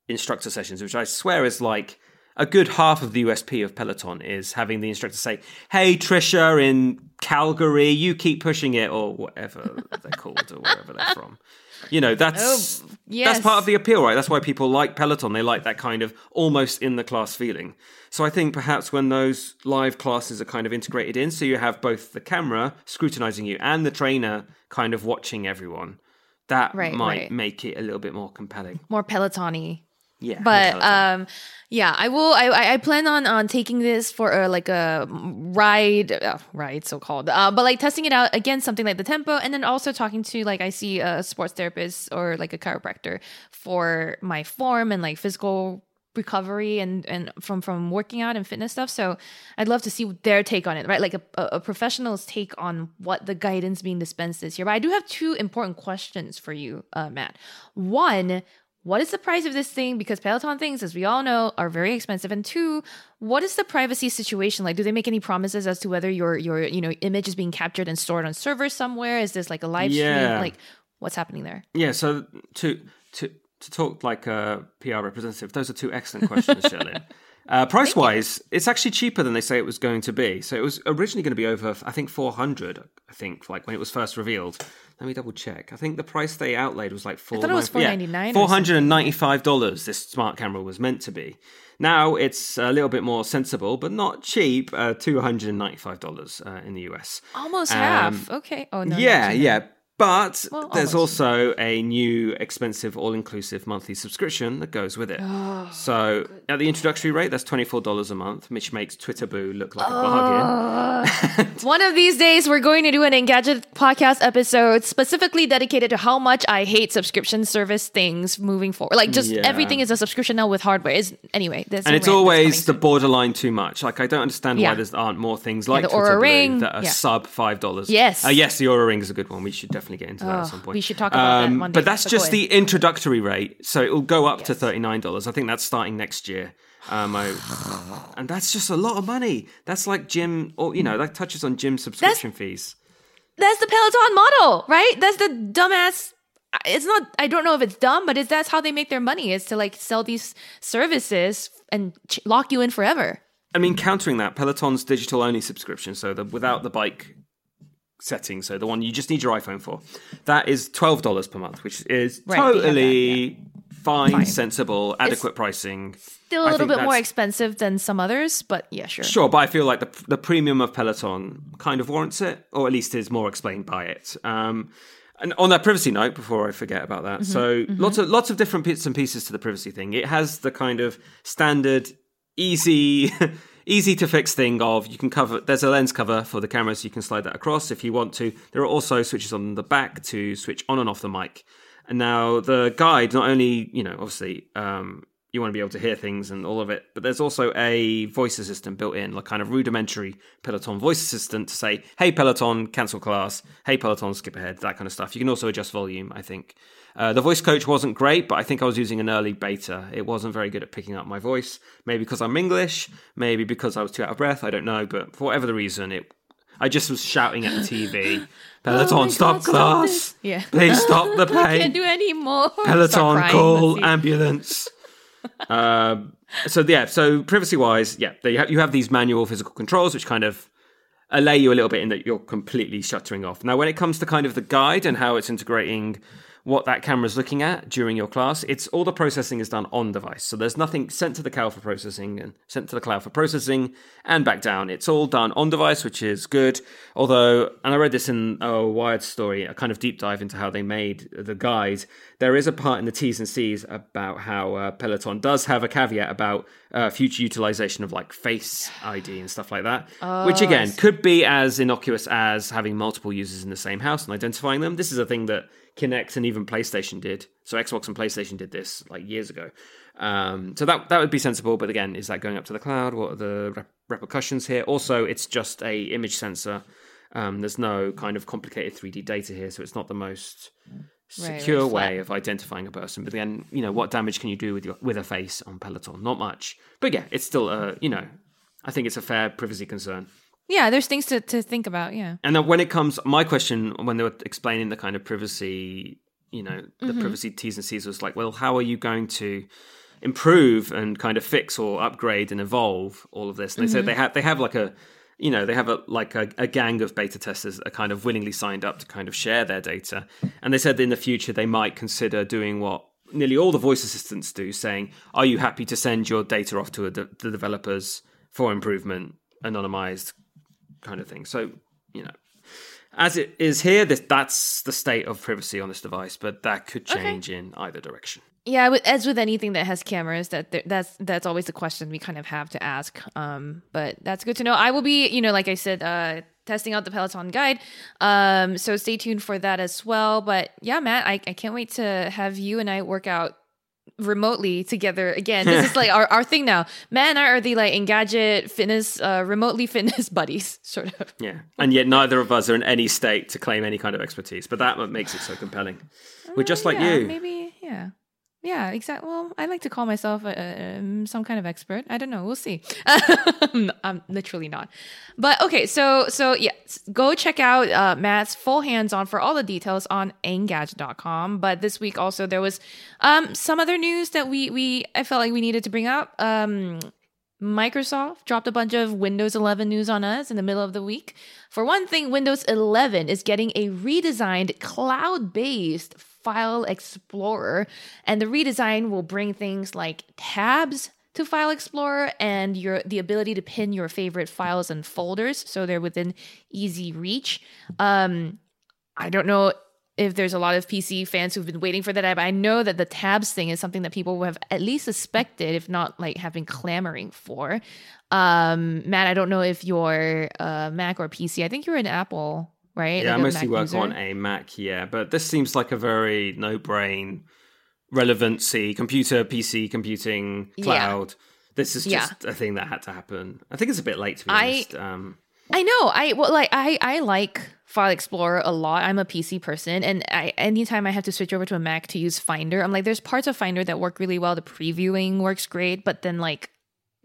instructor sessions, which I swear is like a good half of the USP of Peloton is having the instructor say, "Hey Trisha in Calgary, you keep pushing it," or whatever they're called, or wherever they're from. You know, that's Oh, yes. that's part of the appeal, right? That's why people like Peloton. They like that kind of almost in the class feeling. So I think perhaps when those live classes are kind of integrated in, so you have both the camera scrutinizing you and the trainer kind of watching everyone, that Right, might right. make it a little bit more compelling. more Peloton-y. Yeah, but um yeah i will i i plan on on taking this for a like a ride uh, ride so called uh, but like testing it out again something like the tempo and then also talking to like i see a sports therapist or like a chiropractor for my form and like physical recovery and and from from working out and fitness stuff. So i'd love to see their take on it right? Like a, a a professional's take on what the guidance being dispensed this year but i do have two important questions for you uh, Mat. One what is the price of this thing? Because Peloton things, as we all know, are very expensive. And two, what is the privacy situation like? Do they make any promises as to whether your your you know image is being captured and stored on servers somewhere? Is this like a live Yeah. stream? Like what's happening there? Yeah, so to to to talk like a PR representative, those are two excellent questions, Cherlynn. Uh, price wise, it's actually cheaper than they say it was going to be. So it was originally going to be over, I think, four hundred. I think, like when it was first revealed. Let me double check. I think the price they outlaid was like four. I thought it was $4.99 or Four hundred and ninety-five dollars. This smart camera was meant to be. Now it's a little bit more sensible, but not cheap. Uh, Two hundred and ninety-five dollars uh, in the US. Almost Um, half. Okay. Oh no. yeah, yeah. But Well, there's also a new expensive all inclusive monthly subscription that goes with it. Oh, so at the introductory rate, that's $24 a month, which makes Twitter Blue look like a Oh. bargain. One of these days, we're going to do an Engadget podcast episode specifically dedicated to how much I hate subscription service things moving forward. Like, just Yeah. everything is a subscription now with hardware. Is anyway, there's And it's always the borderline too much. Like I don't understand Yeah. why there aren't more things like the Twitter Aura Blue Ring. that are Yeah. sub five dollars. Yes. uh, yes, the Oura Ring is a good one. We should definitely get into that Oh, at some point. Um, we should talk about that Monday. But that's That's just the introductory rate, so it will go up to thirty nine dollars. I think that's starting next year. Um, I, and that's just a lot of money. That's like gym, or you know, that touches on gym subscription fees. That's the Peloton model, right? That's the dumbass. It's not. I don't know if it's dumb, but it's that's how they make their money is to like sell these services and ch- lock you in forever. I mean, countering that, Peloton's digital only subscription, so the without the bike setting, so the one you just need your iPhone for, that is twelve dollars per month, which is Right, we have that, totally fine, Fine. sensible, adequate pricing. Still a I little bit more expensive than some others, but yeah, sure. Sure, but I feel like the the premium of Peloton kind of warrants it, or at least is more explained by it. Um, and on that privacy note, before I forget about that, so lots of lots of different bits and pieces to the privacy thing. It has the kind of standard, easy, easy to fix thing of you can cover. There's a lens cover for the camera, so you can slide that across if you want to. There are also switches on the back to switch on and off the mic. And now the guide not only you know obviously um, you want to be able to hear things and all of it. But there's also a voice assistant built in, like kind of rudimentary Peloton voice assistant to say, "Hey Peloton, cancel class. Hey Peloton, skip ahead." That kind of stuff. You can also adjust volume. I think uh, the voice coach wasn't great, but I think I was using an early beta. It wasn't very good at picking up my voice. Maybe because I'm English. Maybe because I was too out of breath. I don't know. But for whatever the reason, it. I just was shouting at the TV, Peloton, Oh stop God, class. this." Yeah. Please stop the I pain. can't do any more. Peloton, call ambulance. Um, so yeah, so privacy wise, yeah, they ha- you have these manual physical controls which kind of allay you a little bit in that you're completely shuttering off. Now, when it comes to kind of the guide and how it's integrating what that camera is looking at during your class, it's all the processing is done on device. So there's nothing sent to the cloud for processing and sent to the cloud for processing and back down. It's all done on device, which is good. Although, and I read this in a Wired story, a kind of deep dive into how they made the guide. There is a part in the T's and C's about how uh, Peloton does have a caveat about uh, future utilization of like Face ID and stuff like that, which again could be as innocuous as having multiple users in the same house and identifying them. This is a thing that Kinect and even PlayStation did. So Xbox and PlayStation did this like years ago. Um, so that that would be sensible. But again, is that going up to the cloud? What are the rep- repercussions here? Also, it's just a image sensor. Um, there's no kind of complicated 3D data here, so it's not the most secure right, way of identifying a person. But then, you know, what damage can you do with your with a face on Peloton? Not much. But yeah, it's still a you know, I think it's a fair privacy concern. Yeah, there's things to, to think about. Yeah. And then when it comes, my question when they were explaining the kind of privacy, you know, the Mm-hmm. privacy T's and C's was like, well, how are you going to improve and kind of fix or upgrade and evolve all of this? And they said they Mm-hmm. have they have like a, you know, they have a like a, a gang of beta testers that are kind of willingly signed up to kind of share their data. And they said that in the future they might consider doing what nearly all the voice assistants do, saying, "Are you happy to send your data off to a de- the developers for improvement, anonymized kind of thing?" So you know, as it is here, this that's the state of privacy on this device, but that could change in either direction. Yeah, as with anything that has cameras, that there- that's that's always the question we kind of have to ask. Um, but that's good to know. I will be, you know, like I said, uh, testing out the Peloton guide. Um, so stay tuned for that as well. But yeah, Mat, I, I can't wait to have you and I work out remotely together again. This is like our, our thing now. Mat, and I are the like Engadget fitness, uh, remotely fitness buddies, sort of. Yeah, and yet neither of us are in any state to claim any kind of expertise, but that makes it so compelling. We're just like yeah, you. Maybe, yeah. Yeah, exactly. Well, I like to call myself uh, um, some kind of expert. I don't know. We'll see. I'm literally not. But okay, so so yeah, go check out uh, Mat's full hands-on for all the details on Engadget.com. But this week also there was um, some other news that we we I felt like we needed to bring up. Um, Microsoft dropped a bunch of Windows 11 news on us in the middle of the week. For one thing, Windows 11 is getting a redesigned cloud based file explorer, and the redesign will bring things like tabs to File Explorer and your the ability to pin your favorite files and folders so they're within easy reach. Um, I don't know if there's a lot of PC fans who've been waiting for that. I know that the tabs thing is something that people have at least suspected, if not like have been clamoring for. Um, Mat, I don't know if you're uh, Mac or PC. I think you're an Apple, right? Yeah, Like I mostly work user. on a Mac, yeah. But this seems like a very no brain relevancy, computer, PC, computing, Yeah. cloud. This is Yeah. just a thing that had to happen. I think it's a bit late to be I- honest. Um, I know. I well, like I I like File Explorer a lot. I'm a PC person, and I anytime I have to switch over to a Mac to use Finder, I'm like, there's parts of Finder that work really well. The previewing works great, but then like,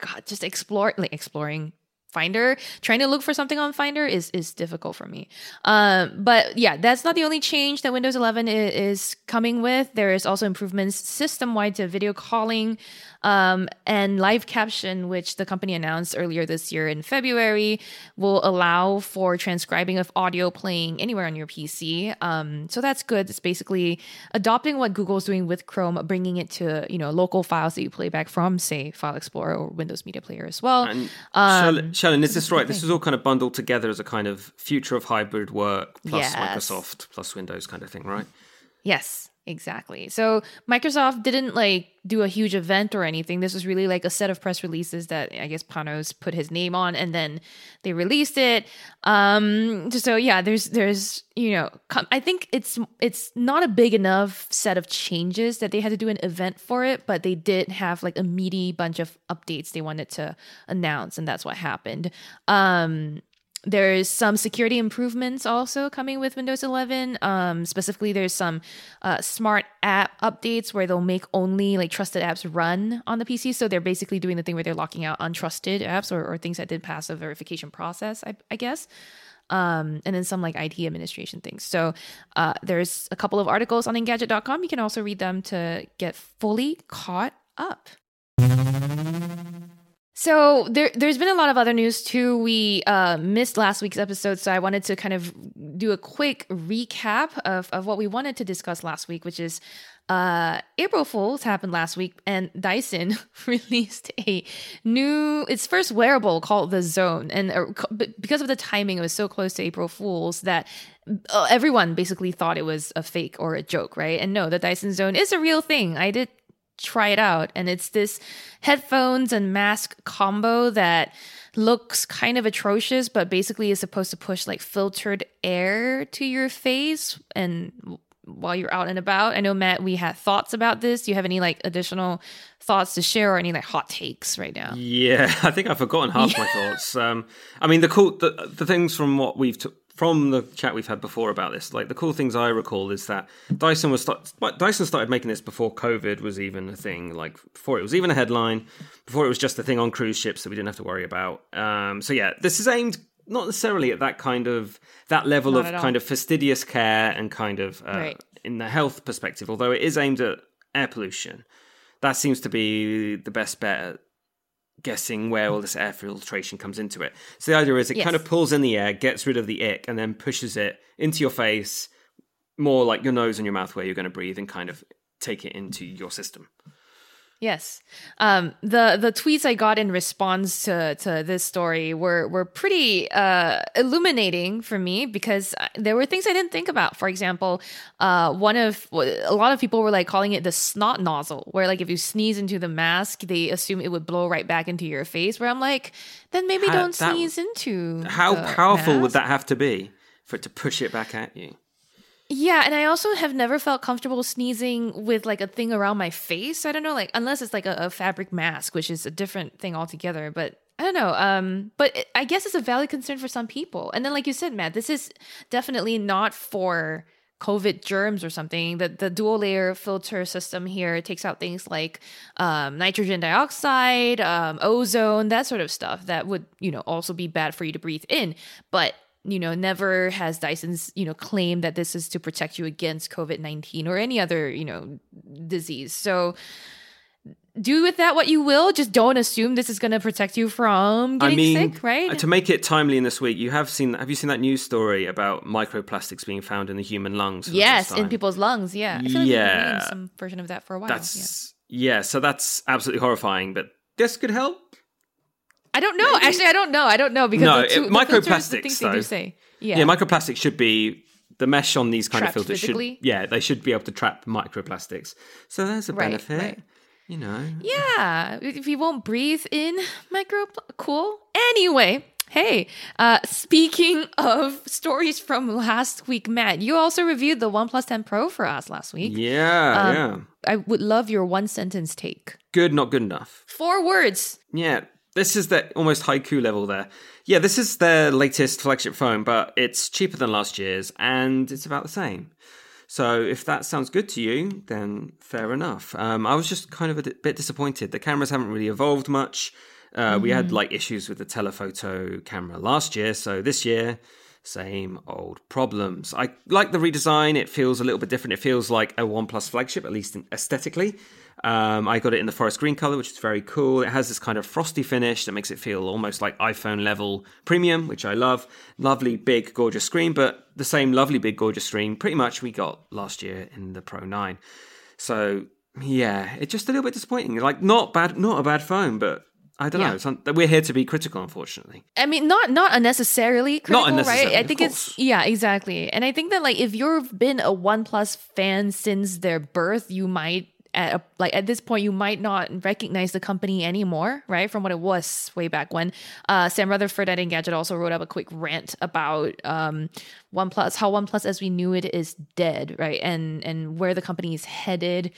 God, just explore like exploring Finder, trying to look for something on Finder is is difficult for me. Um, but yeah, that's not the only change that Windows 11 is, is coming with. There is also improvements system wide to video calling um, and live caption, which the company announced earlier this year in February, will allow for transcribing of audio playing anywhere on your PC. Um, so that's good. It's basically adopting what Google's doing with Chrome, bringing it to you know local files that you play back from, say, File Explorer or Windows Media Player as well. and Um, Cherlynn, is this right? This was all kind of bundled together as a kind of future of hybrid work plus Yes. Microsoft plus Windows kind of thing, right? Yes, exactly. So Microsoft didn't like do a huge event or anything. This was really like a set of press releases that I guess Panos put his name on, and then they released it. Um, so yeah, there's there's you know I think it's it's not a big enough set of changes that they had to do an event for it, but they did have like a meaty bunch of updates they wanted to announce, and that's what happened. Um, there's some security improvements also coming with Windows 11. Um, specifically, there's some uh, smart app updates where they'll make only like trusted apps run on the PC. So they're basically doing the thing where they're locking out untrusted apps or, or things that did pass the verification process, I, I guess. Um, and then some like IT administration things. So uh, there's a couple of articles on Engadget.com. You can also read them to get fully caught up. So there, there's been a lot of other news too. We uh, missed last week's episode, so I wanted to kind of do a quick recap of, of what we wanted to discuss last week, which is uh, April Fools happened last week, and Dyson released a new, its first wearable called the Zone, and uh, because of the timing, it was so close to April Fools that uh, everyone basically thought it was a fake or a joke, right? And no, the Dyson Zone is a real thing. I did try it out. And it's this headphones and mask combo that looks kind of atrocious but basically is supposed to push like filtered air to your face and while you're out and about. I know Mat we had thoughts about this. Do you have any like additional thoughts to share or any like hot takes right now? Yeah, I think I've forgotten half my thoughts. Um, I mean, the cool the, the things from what we've t- from the chat we've had before about this, like the cool things I recall is that Dyson was start, Dyson started making this before COVID was even a thing. Like before it was even a headline, before it was just a thing on cruise ships that we didn't have to worry about. Um, so yeah, this is aimed not necessarily at that kind of that level Not of kind of fastidious care and kind of uh, Right. in the health perspective, although it is aimed at air pollution. That seems to be the best bet guessing where all this air filtration comes into it. So the idea is it Yes. kind of pulls in the air, gets rid of the ick, and then pushes it into your face, more like your nose and your mouth where you're going to breathe, and kind of take it into your system. Yes. Um, the the tweets I got in response to to this story were were pretty uh, illuminating for me because uh, there were things I didn't think about. For example, uh, one of a lot of people were like calling it the snot nozzle, where like if you sneeze into the mask, they assume it would blow right back into your face. Where I'm like, then maybe How- don't that- sneeze into. How powerful would that have to be for it to push it back at you? Yeah, and I also have never felt comfortable sneezing with like a thing around my face. I don't know, like unless it's like a, a fabric mask, which is a different thing altogether. But I don't know. Um, but it, I guess it's a valid concern for some people. And then, like you said, Mat, this is definitely not for COVID germs or something. The the dual layer filter system here takes out things like um, nitrogen dioxide, um, ozone, that sort of stuff that would you know also be bad for you to breathe in. But you know, never has Dyson's, you know, claimed that this is to protect you against COVID 19 or any other, you know, disease. So do with that what you will. Just don't assume this is going to protect you from getting I mean, sick, right? uh, to make it timely in this week, you have seen. Have you seen that news story about microplastics being found in the human lungs? for yes, in people's lungs. Yeah. I feel like Yeah. some version of that for a while. yeah. That's yeah. So that's absolutely horrifying. But this could help. I don't know. Actually, I don't know. I don't know because No, the, two, it- the the microplastics, do though. say. Yeah. Yeah. microplastics should be the mesh on these kind Trapped of filters physically? should yeah they should be able to trap microplastics. So there's a Right, benefit. right. You know. Yeah, if you won't breathe in micro, cool. Anyway, hey, uh, speaking of stories from last week, Mat, you also reviewed the OnePlus 10 Pro for us last week. Yeah, Um, yeah. I would love your one sentence take. Good, not good enough. Four words. Yeah, this is the almost haiku level there. Yeah, this is their latest flagship phone, but it's cheaper than last year's and it's about the same. So if that sounds good to you, then fair enough. Um, I was just kind of a bit disappointed. The cameras haven't really evolved much. Uh, We had like issues with the telephoto camera last year, so this year, same old problems. I like the redesign. It feels a little bit different. It feels like a OnePlus flagship, at least aesthetically. Um, I got it in the forest green color, which is very cool. It has this kind of frosty finish that makes it feel almost like iPhone level premium, which I love. Lovely, big, gorgeous screen, but the same lovely, big, gorgeous screen pretty much we got last year in the Pro 9. So, yeah, it's just a little bit disappointing. Like, not bad, not a bad phone, but I don't Yeah. know. Some, we're here to be critical, unfortunately. I mean, not not unnecessarily critical, unnecessarily, right? I think it's yeah, exactly. And I think that like if you've been a OnePlus fan since their birth, you might at a, like at this point you might not recognize the company anymore, right? From what it was way back when. Uh, Sam Rutherford at Engadget also wrote up a quick rant about um, OnePlus, how OnePlus as we knew it is dead, right? And and where the company is headed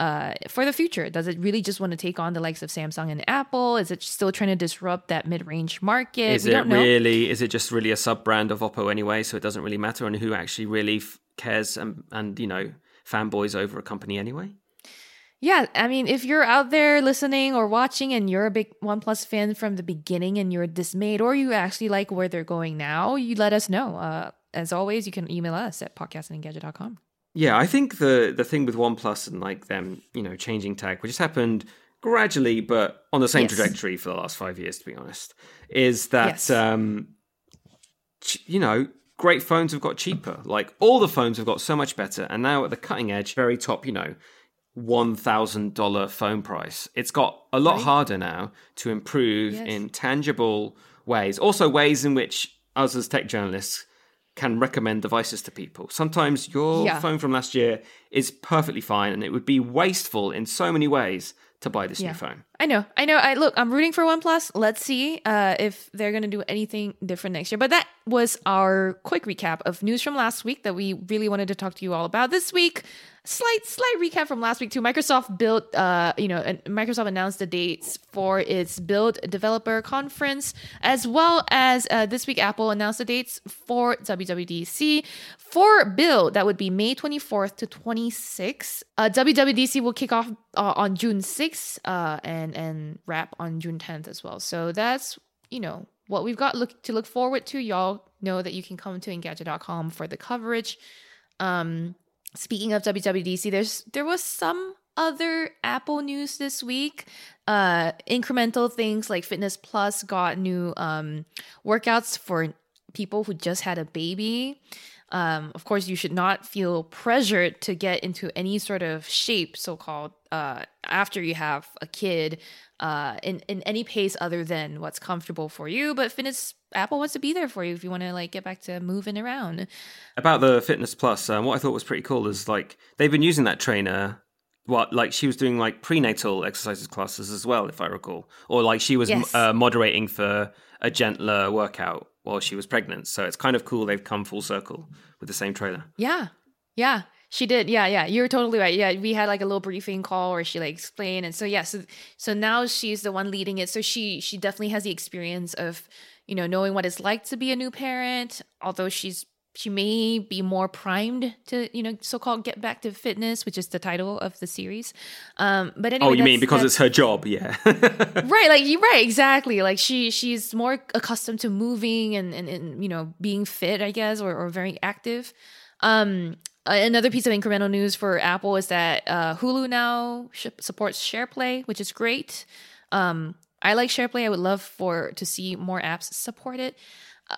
uh, for the future. Does it really just want to take on the likes of Samsung and Apple? Is it still trying to disrupt that mid-range market? Is we it really? Is it just really a sub brand of Oppo anyway? So it doesn't really matter, and who actually really f- cares and and you know fanboys over a company anyway? Yeah, I mean, if you're out there listening or watching and you're a big OnePlus fan from the beginning and you're dismayed or you actually like where they're going now, you let us know. Uh, as always, you can email us at podcastinggadget.com. Yeah, I think the the thing with OnePlus and like them, you know, changing tag, which has happened gradually, but on the same Yes. trajectory for the last five years, to be honest, is that Yes. um, ch- you know, great phones have got cheaper. Like all the phones have got so much better, and now at the cutting edge, very top, you know, one thousand dollar phone price. It's got a lot Right. harder now to improve Yes. in tangible ways. Also, ways in which us as tech journalists can recommend devices to people. Sometimes your Yeah. phone from last year is perfectly fine, and it would be wasteful in so many ways to buy this Yeah. new phone. I know, I know. I look, I'm rooting for OnePlus. Let's see uh, if they're gonna do anything different next year. But that was our quick recap of news from last week that we really wanted to talk to you all about this week. Slight, slight recap from last week too. Microsoft Build, uh, you know, Microsoft announced the dates for its Build Developer Conference, as well as uh, this week Apple announced the dates for WWDC for Build. That would be May 24th to 26th. Uh, WWDC will kick off uh, on June 6th uh, and and wrap on June 10th as well. So that's you know what we've got look to look forward to. Y'all know that you can come to Engadget.com for the coverage. Um, speaking of WWDC, there's there was some other Apple news this week. Uh, incremental things like Fitness Plus got new um, workouts for people who just had a baby. Um, of course, you should not feel pressured to get into any sort of shape, so called, uh, after you have a kid uh, in, in any pace other than what's comfortable for you. But Fitness Apple wants to be there for you if you want to like get back to moving around. About the Fitness Plus, um, what I thought was pretty cool is like they've been using that trainer. What like she was doing like prenatal exercises classes as well, if I recall, or like she was Yes. uh, moderating for a gentler workout while she was pregnant. So it's kind of cool they've come full circle with the same trailer. Yeah. Yeah. She did. Yeah, yeah. You're totally right. Yeah, we had like a little briefing call where she like explained and so yeah, so so now she's the one leading it. So she she definitely has the experience of, you know, knowing what it's like to be a new parent, although she's she may be more primed to, you know, so-called get back to fitness, which is the title of the series. Um but anyway, oh, you mean because it's her job? Yeah. right like you right exactly like she she's more accustomed to moving and, and and you know being fit i guess or, or very active um another piece of incremental news for apple is that uh, hulu now sh- supports shareplay which is great um i like shareplay i would love for to see more apps support it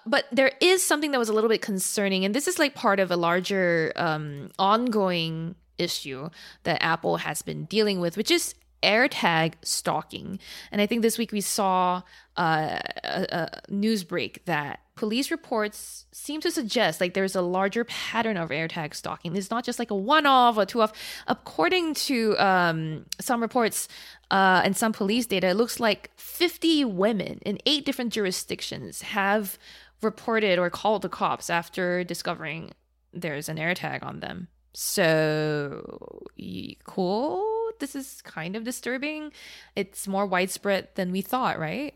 but there is something that was a little bit concerning and this is like part of a larger um ongoing issue that apple has been dealing with which is AirTag stalking. And I think this week we saw uh, a, a news break that police reports seem to suggest like there's a larger pattern of AirTag stalking. It's not just like a one-off or two-off. According to um, some reports uh, and some police data, it looks like 50 women in eight different jurisdictions have reported or called the cops after discovering there's an AirTag on them. So cool. This is kind of disturbing. It's more widespread than we thought, right?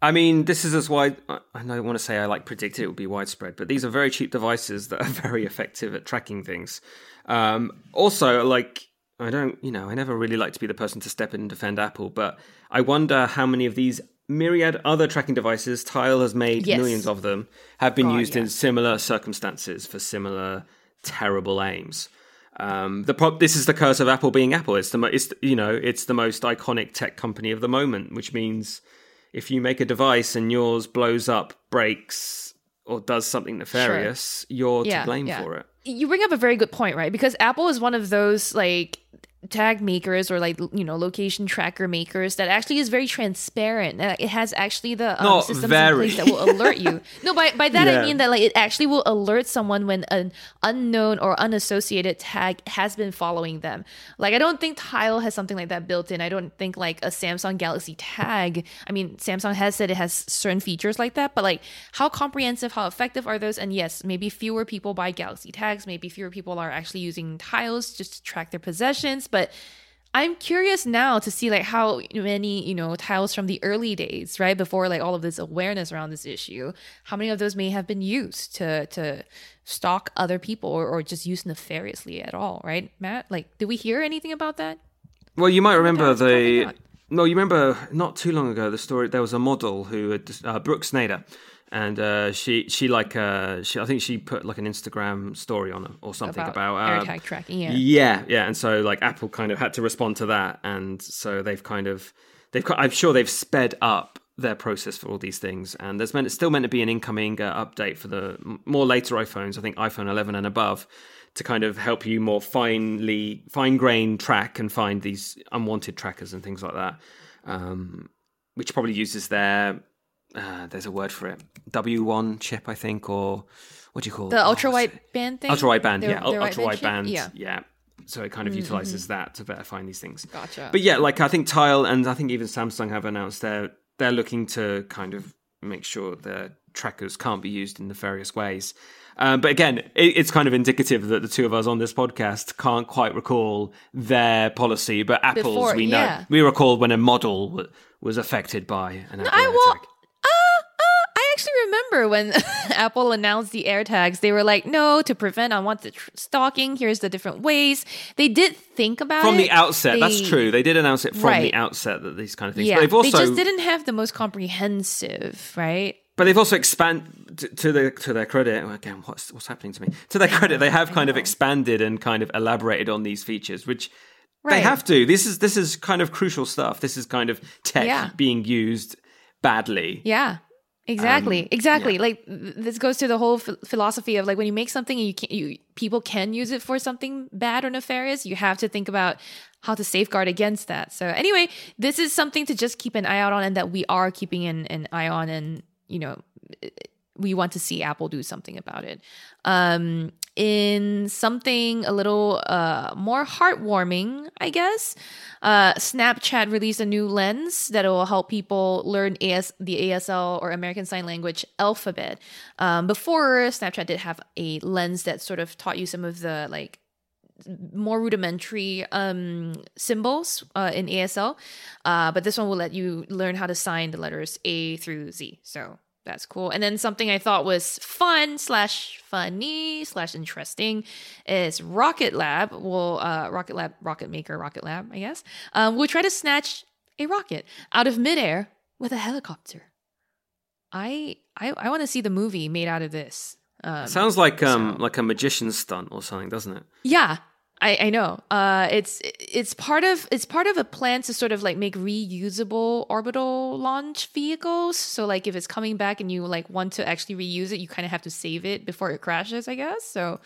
I mean, this is as wide. I don't want to say I like predicted it would be widespread, but these are very cheap devices that are very effective at tracking things. Um, also, like I don't, you know, I never really like to be the person to step in and defend Apple, but I wonder how many of these myriad other tracking devices, Tile has made yes. millions of them, have been God, used in similar circumstances for similar terrible aims. Um, the pro- this is the curse of Apple being Apple. It's the mo- it's you know it's the most iconic tech company of the moment, which means if you make a device and yours blows up, breaks, or does something nefarious, sure. you're yeah, to blame yeah. for it. You bring up a very good point, right? Because Apple is one of those like tag makers or like you know location tracker makers that actually is very transparent. It has actually the um, systems very. in place that will alert you. no, by by that yeah. I mean that like it actually will alert someone when an unknown or unassociated tag has been following them. Like I don't think Tile has something like that built in. I don't think like a Samsung Galaxy tag. I mean, Samsung has said it has certain features like that, but like how comprehensive, how effective are those? And yes, maybe fewer people buy Galaxy tags. Maybe fewer people are actually using Tiles just to track their possessions but I'm curious now to see like how many, you know, tiles from the early days, right? Before like all of this awareness around this issue, how many of those may have been used to to stalk other people or, or just used nefariously at all, right? Mat, like did we hear anything about that? Well, you might remember the no, you remember not too long ago the story. There was a model who had uh, Brooks Nader, and uh, she she like uh, she I think she put like an Instagram story on or something about, about uh, AirTag tracking. Yeah, yeah, yeah. And so like Apple kind of had to respond to that, and so they've kind of they've I'm sure they've sped up their process for all these things. And there's meant it's still meant to be an incoming uh, update for the more later iPhones. I think iPhone 11 and above to kind of help you more finely fine grain track and find these unwanted trackers and things like that. Um, which probably uses their uh, there's a word for it. W1 chip, I think, or what do you call the it? ultra wideband thing? Ultra wideband, yeah. ultra wideband, yeah. yeah. So it kind of mm-hmm. utilizes that to better find these things. Gotcha. But yeah, like I think Tile and I think even Samsung have announced they're they're looking to kind of make sure their trackers can't be used in nefarious ways. Um, but again, it, it's kind of indicative that the two of us on this podcast can't quite recall their policy. But Apple's, Before, we know, yeah. we recall when a model w- was affected by an Apple I, well, actually remember when Apple announced the AirTags, they were like, no, to prevent unwanted tr- stalking, here's the different ways. They did think about from it. From the outset, they, that's true. They did announce it from right. the outset that these kind of things. Yeah, but they've also, they just didn't have the most comprehensive, right? But they've also expanded to the to their credit. Again, what's what's happening to me? To their credit, they have kind of expanded and kind of elaborated on these features, which Right. They have to. This is this is kind of crucial stuff. This is kind of tech yeah. being used badly. Yeah. Exactly. Um, exactly. Yeah. Like this goes to the whole philosophy of like when you make something and you can you people can use it for something bad or nefarious, you have to think about how to safeguard against that. So anyway, this is something to just keep an eye out on and that we are keeping an, an eye on and you know we want to see Apple do something about it. Um, in something a little uh, more heartwarming, I guess, uh, Snapchat released a new lens that will help people learn AS- the ASL or American Sign Language alphabet. Um, before, Snapchat did have a lens that sort of taught you some of the like more rudimentary um, symbols uh, in ASL, uh, but this one will let you learn how to sign the letters A through Z. So that's cool. And then something I thought was fun slash funny slash interesting is Rocket Lab. Will uh, Rocket Lab, rocket maker, Rocket Lab, I guess, um, will try to snatch a rocket out of midair with a helicopter. I I, I want to see the movie made out of this. Um, Sounds like um so. like a magician's stunt or something, doesn't it? Yeah, I, I know. Uh, it's it's part of it's part of a plan to sort of like make reusable orbital launch vehicles. So like if it's coming back and you like want to actually reuse it, you kind of have to save it before it crashes, I guess. So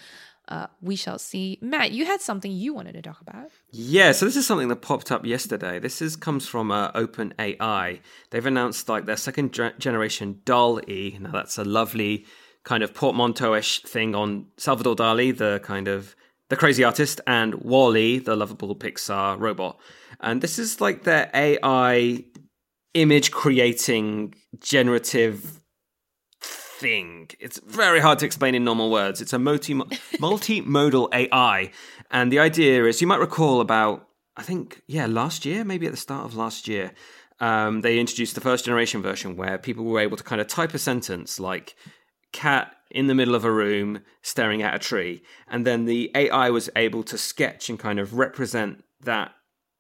Uh, we shall see. Mat, you had something you wanted to talk about. Yeah, so this is something that popped up yesterday. This is comes from uh, OpenAI. They've announced like their second ge- generation DALL-E. Now that's a lovely kind of portmanteau-ish thing on Salvador Dali, the kind of the crazy artist, and WALL-E, the lovable Pixar robot. And this is like their AI image creating generative thing. It's very hard to explain in normal words. It's a multi multimodal AI, and the idea is you might recall about I think yeah last year, maybe at the start of last year, um, they introduced the first generation version where people were able to kind of type a sentence like cat in the middle of a room staring at a tree, and then the AI was able to sketch and kind of represent that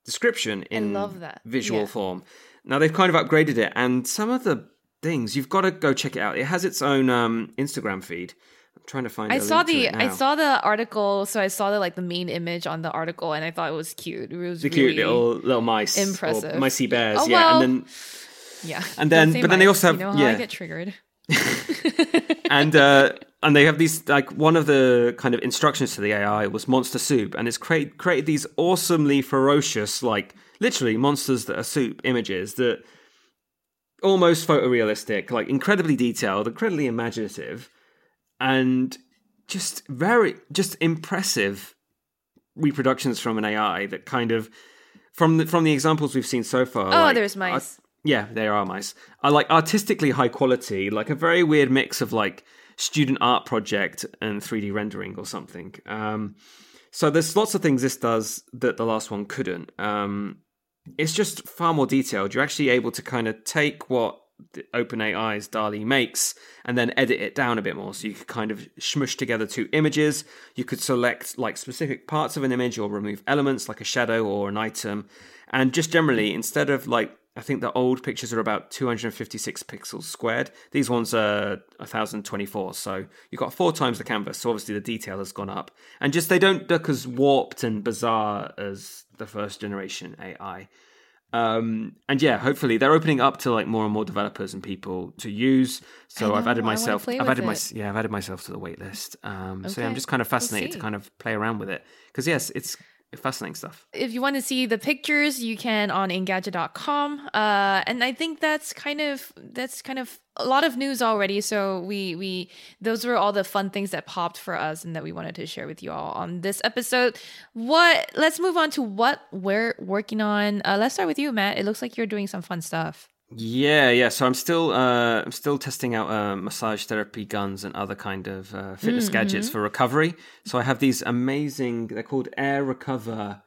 description in that. visual yeah. form. Now they've kind of upgraded it, and some of the things. You've got to go check it out. It has its own um, Instagram feed. I'm trying to find. I saw the I saw the article, so I saw the like the main image on the article, and I thought it was cute. It was the really cute little little mice, impressive, micey bears. Oh, yeah, well, and then yeah, and then but then they also have you know yeah, I get triggered. and uh, and they have these like one of the kind of instructions to the AI was monster soup, and it's create created these awesomely ferocious like literally monsters that are soup images that almost photorealistic, like incredibly detailed, incredibly imaginative, and just very just impressive reproductions from an AI that kind of from the, from the examples we've seen so far. Oh, like, there's mice. Yeah, they are mice. I like artistically high quality, like a very weird mix of like student art project and 3D rendering or something. Um, so there's lots of things this does that the last one couldn't. Um, it's just far more detailed. You're actually able to kind of take what OpenAI's DALL-E makes and then edit it down a bit more. So you could kind of smush together two images. You could select like specific parts of an image or remove elements like a shadow or an item. And just generally, instead of like I think the old pictures are about 256 pixels squared. These ones are 1024, so you've got four times the canvas. So obviously the detail has gone up, and just they don't look as warped and bizarre as the first generation AI. Um, and yeah, hopefully they're opening up to like more and more developers and people to use. So know, I've added myself. I've added it. my yeah, I've added myself to the wait list. Um, So yeah, I'm just kind of fascinated We'll to kind of play around with it because yes, it's fascinating stuff. if you want to see the pictures, you can on engadget.com. Uh, and I think that's kind of that's kind of a lot of news already. So we we those were all the fun things that popped for us and that we wanted to share with you all on this episode. What let's move on to what we're working on. Uh, let's start with you, Mat. It looks like you're doing some fun stuff. Yeah, yeah. So I'm still uh, I'm still testing out uh, massage therapy guns and other kind of uh, fitness gadgets for recovery. So I have these amazing. They're called Air Recover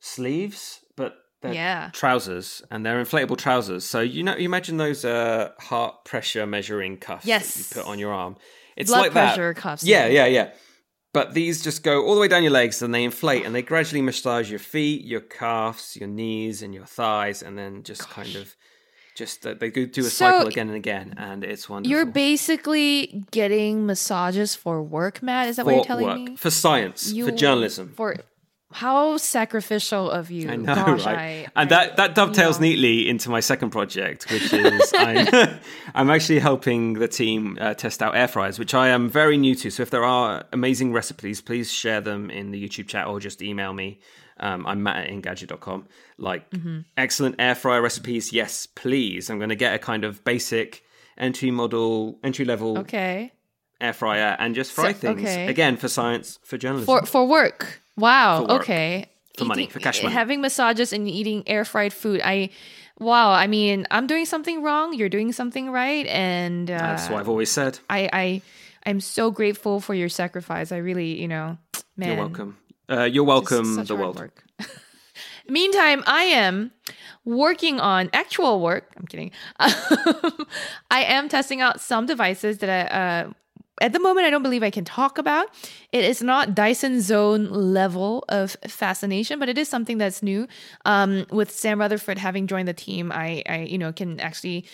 sleeves, but they're Yeah. trousers and they're inflatable trousers. So you know, you imagine those uh, heart pressure measuring cuffs Yes. that you put on your arm. It's Blood like that. pressure cuffs, Yeah, yeah. yeah, yeah. But these just go all the way down your legs and they inflate and they gradually massage your feet, your calves, your knees, and your thighs, and then just kind of just uh, they go do a So, cycle again and again, and it's wonderful. You're basically getting massages for work, Mat. Is that what you're telling work, me? for science, for journalism. For how sacrificial of you. I know, Gosh, right? I, and I- that that dovetails you know. neatly into my second project, which is I'm, I'm actually helping the team uh, test out air fryers, which I am very new to. So if there are amazing recipes, please share them in the YouTube chat or just email me. Um, I'm Mat at engadget.com. Like Mm-hmm. excellent air fryer recipes, yes, please. I'm going to get a kind of basic entry model, entry level Okay. air fryer and just fry So- things okay. again for science, for journalism. For for work. Wow. For work. Okay. For money, for cash money. Having massages and eating air fried food. I wow. I mean, I'm doing something wrong. You're doing something right, and uh, That's what I've always said. I I I'm so grateful for your sacrifice. I really, you know, man. You're welcome. Uh, you're welcome, the world. work. Meantime, I am working on actual work. I'm kidding. I am testing out some devices that I, uh, at the moment, I don't believe I can talk about. It is not Dyson Zone level of fascination, but it is something that's new. Um, with Sam Rutherford having joined the team, I, I, you know, can actually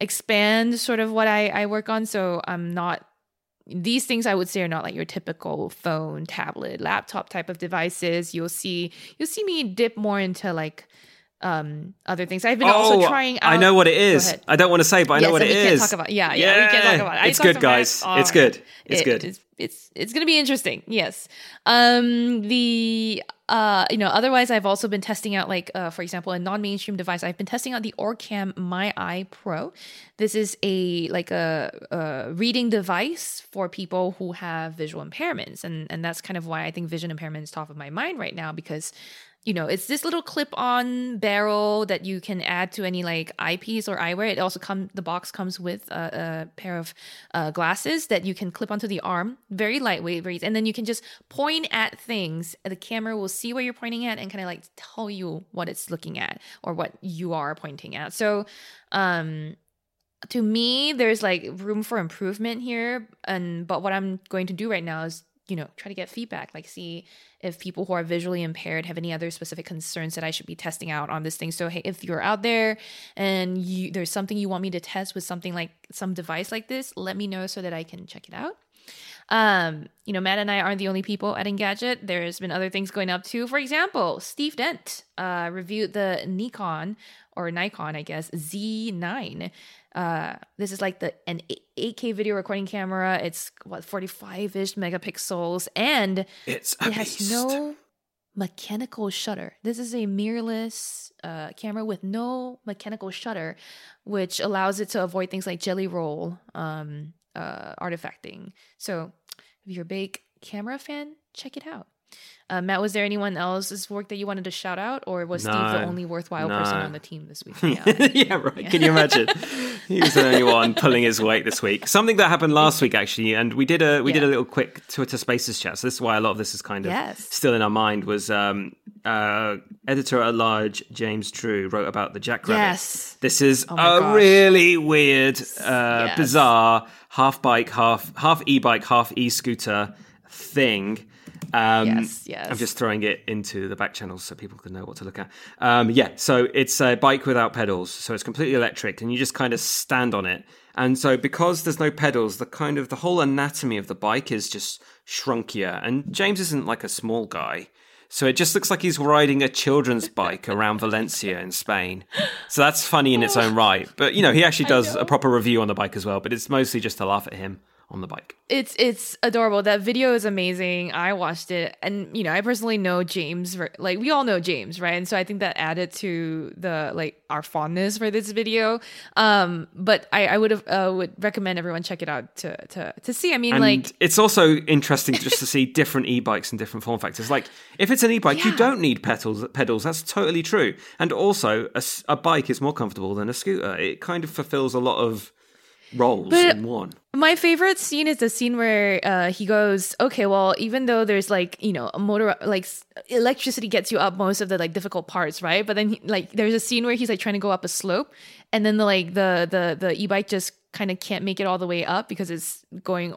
expand sort of what I, I work on. So I'm not these things I would say are not like your typical phone, tablet, laptop type of devices. You'll see you'll see me dip more into like um other things. I've been also Oh, trying out I know what it is. I don't want to say, but I know what it we can't talk about- yeah, yeah, we can't talk about it. It's good, guys. Mat. it's Oh, good. It's it- good. It's, it's it's gonna be interesting. Yes. Um. The uh. You know. Otherwise, I've also been testing out, like, uh, for example, a non-mainstream device. I've been testing out the Orcam My Eye Pro. This is a like a, a reading device for people who have visual impairments, and and that's kind of why I think vision impairment is top of my mind right now because you know, it's this little clip-on barrel that you can add to any like eyepiece or eyewear. It also come the box comes with a, a pair of uh, glasses that you can clip onto the arm, very lightweight, very, and then you can just point at things. The camera will see what you're pointing at and kind of like tell you what it's looking at or what you are pointing at. So, um, to me, there's like room for improvement here, and but what I'm going to do right now is you know try to get feedback, like see if people who are visually impaired have any other specific concerns that I should be testing out on this thing. So hey, if you're out there and you there's something you want me to test with something like some device like this, let me know so that I can check it out. Um, you know, Mat and I aren't the only people at Engadget. There's been other things going up too. For example, Steve Dent uh, reviewed the Nikon or Nikon, I guess, Z9. Uh, this is like the an 8K video recording camera. It's what 45ish megapixels, and It's it has beast. no mechanical shutter. This is a mirrorless uh, camera with no mechanical shutter, which allows it to avoid things like jelly roll um, uh, artifacting. So, if you're a big camera fan, check it out. Uh, Mat, was there anyone else's work that you wanted to shout out, or was Steve the only worthwhile person on the team this week? yeah, yeah right. Can you imagine? he was the only one pulling his weight this week. Something that happened last week actually, and we did a we did a little quick Twitter Spaces chat. So this is why a lot of this is kind of Yes. still in our mind. Was um, uh, editor at large James Trew wrote about the Jackrabbit. Yes. This is Oh a gosh. really weird, uh, Yes. bizarre half bike, half half e bike, half e scooter thing. Um, Yes, yes. I'm just throwing it into the back channels so people can know what to look at. Um, yeah, so it's a bike without pedals, so it's completely electric, and you just kind of stand on it. And so because there's no pedals, the kind of the whole anatomy of the bike is just shrunkier. And James isn't like a small guy. So it just looks like he's riding a children's bike around Valencia in Spain. So that's funny in its own right. But you know, he actually does a proper review on the bike as well, but it's mostly just to laugh at him on the bike. it's it's adorable. That video is amazing. I watched it, and you know, I personally know James. Like we all know James, right? And so I think that added to the like our fondness for this video. Um, but I, I would have uh, would recommend everyone check it out to to to see. I mean, And like it's also interesting just to see different e-bikes and different form factors. Like if it's an e-bike, you don't need pedals. Pedals. That's totally true. And also, a bike is more comfortable than a scooter. It kind of fulfills a lot of roles But- in one. My favorite scene is the scene where uh, he goes, okay, well, even though there's like you know a motor, like electricity gets you up most of the like difficult parts, right? But then he, like there's a scene where he's like trying to go up a slope, and then the like the the the e bike just kind of can't make it all the way up because it's going.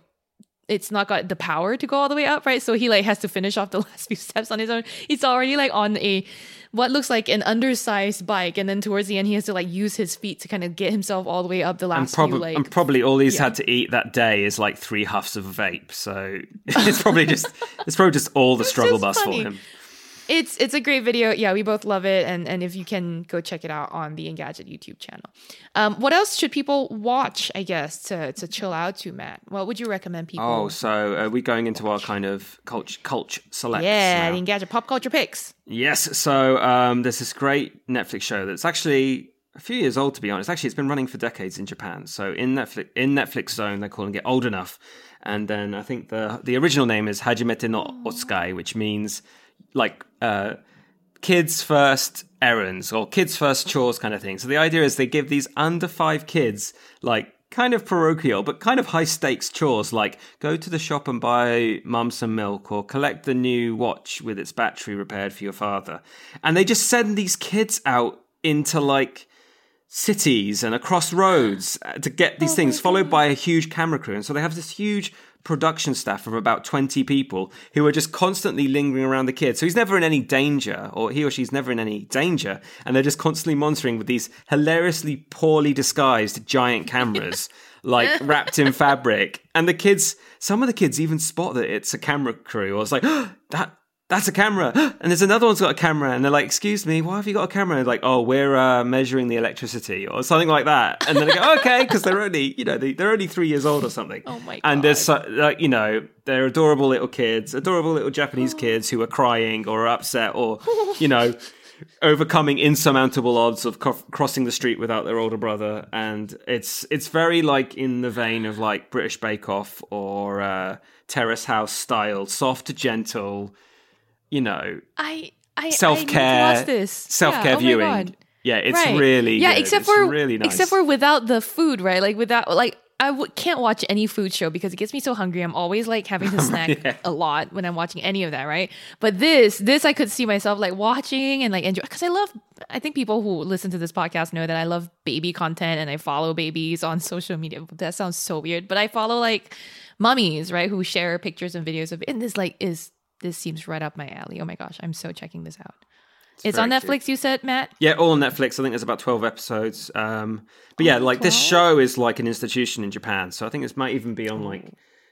It's not got the power to go all the way up, right? So he like has to finish off the last few steps on his own. He's already like on a what looks like an undersized bike, and then towards the end he has to like use his feet to kind of get himself all the way up the And, last prob- few like and probably all he's had to eat that day is like three huffs of vape. So it's probably just it's probably just all the struggle bus funny. for him. It's it's a great video. Yeah, we both love it, and and if you can go check it out on the Engadget YouTube channel. Um, what else should people watch? I guess to to chill out to, Mat. What would you recommend people? Oh, so are we going into our kind of culture culture selects? yeah, now? the Engadget pop culture picks. Yes. So um, there's this great Netflix show that's actually a few years old, to be honest. Actually, it's been running for decades in Japan. So in Netflix, in Netflix Zone, they're calling it Old Enough. And then I think the the original name is Hajimete no Otsukai, which means like uh, kids first errands or kids first chores kind of thing. So the idea is they give these under five kids like kind of parochial but kind of high stakes chores like go to the shop and buy mum some milk or collect the new watch with its battery repaired for your father. And they just send these kids out into like cities and across roads uh, to get these things, followed by a huge camera crew. And so they have this huge production staff of about 20 people who are just constantly lingering around the kid. So he's never in any danger, or he or she's never in any danger. And they're just constantly monitoring with these hilariously poorly disguised giant cameras. like wrapped in fabric, and the kids. Some of the kids even spot that it's a camera crew. Or it's like that that's a camera. And there's another one's got a camera. And they're like, excuse me, why have you got a camera? And they're like, oh, we're uh, measuring the electricity or something like that. And then they go, okay, because they're only, you know, they, they're only three years old or something. Oh my And there's, God. so- like, you know, they're adorable little kids, adorable little Japanese kids who are crying or are upset or, you know, overcoming insurmountable odds of co- crossing the street without their older brother. And it's, it's very like in the vein of like British Bake Off or uh, Terrace House style, soft, gentle, you know, I I self care, to watch this self care Yeah, oh viewing. God. Yeah, it's Right. really yeah. good. Except It's for really nice. except for without the food, right? Like without like. I w- can't watch any food show because it gets me so hungry. I'm always like having to snack a lot when I'm watching any of that, right? But this, this I could see myself like watching and like enjoy because I love. I think people who listen to this podcast know that I love baby content and I follow babies on social media. That sounds so weird, but I follow like mummies, right, who share pictures and videos of. And this like is this seems right up my alley. Oh my gosh, I'm so checking this out. It's, on very Netflix. You said, Mat. Yeah, all on Netflix. I think there's about 12 episodes. Um, but yeah, like this show is like an institution in Japan. So I think this might even be on like,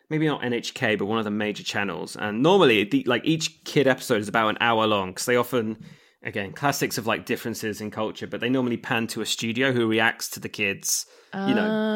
maybe not NHK, but one of the major channels. And normally, the, like each kid episode is about an hour long because they often, again, classics of like differences in culture, but they normally pan to a studio who reacts to the kids, you know,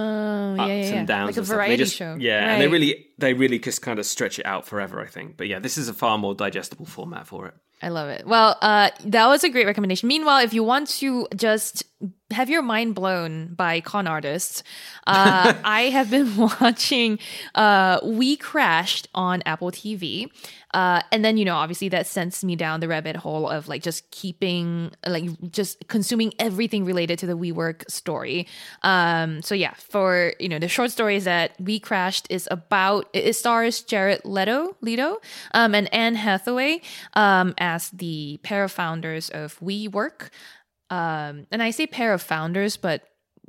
Oh, yeah, ups yeah, and downs like a and. Variety just- show. Yeah, and they really, they really just kind of stretch it out forever, I think. But yeah, this is a far more digestible format for it. I love it. Well, uh, that was a great recommendation. Meanwhile, if you want to just have your mind blown by con artists, uh, I have been watching uh, We Crashed on Apple TV. Uh, and then, you know, obviously that sends me down the rabbit hole of like just keeping, like just consuming everything related to the WeWork story. Um, so yeah, for, you know, the short story is that We Crashed is about, it stars Jared Leto, Leto, um, and Anne Hathaway, um, as the pair of founders of WeWork. Um, and I say pair of founders, but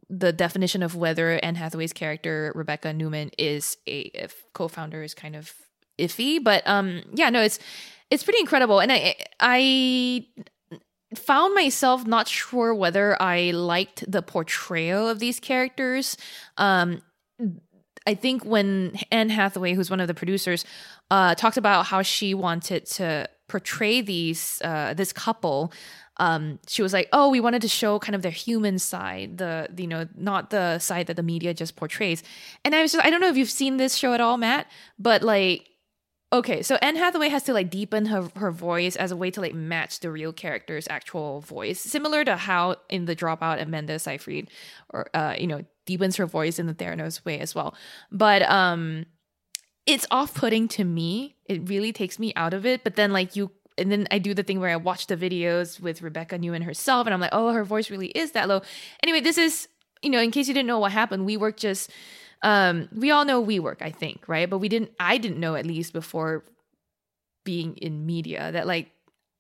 the definition of whether Anne Hathaway's character Rebekah Neumann is a co-founder is kind of iffy, but um, yeah, no, it's it's pretty incredible, and I I found myself not sure whether I liked the portrayal of these characters. Um, I think when Anne Hathaway, who's one of the producers, uh, talked about how she wanted to portray these uh, this couple, um, she was like, "Oh, we wanted to show kind of their human side, the you know, not the side that the media just portrays." And I was just, I don't know if you've seen this show at all, Mat, but like Okay, so Anne Hathaway has to like deepen her her voice as a way to like match the real character's actual voice, similar to how in the Dropout Amanda Seyfried, or uh, you know, deepens her voice in the Theranos way as well. But um, it's off putting to me. It really takes me out of it. But then like you. And then I do the thing where I watch the videos with Rebekah Neumann herself, and I'm like, oh, her voice really is that low. Anyway, this is, you know, in case you didn't know what happened, we work just um we all know WeWork, I think, right? But we didn't I didn't know at least before being in media that like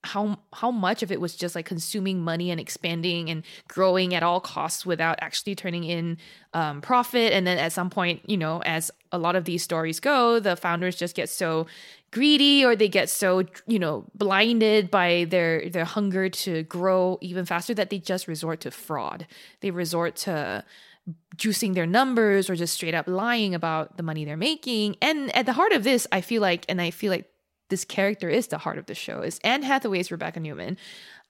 how how much of it was just like consuming money and expanding and growing at all costs without actually turning in um, profit and then at some point you know as a lot of these stories go the founders just get so greedy or they get so you know blinded by their their hunger to grow even faster that they just resort to fraud they resort to juicing their numbers or just straight up lying about the money they're making. And at the heart of this, I feel like, and I feel like this character is the heart of the show, is Anne Hathaway's Rebekah Neumann.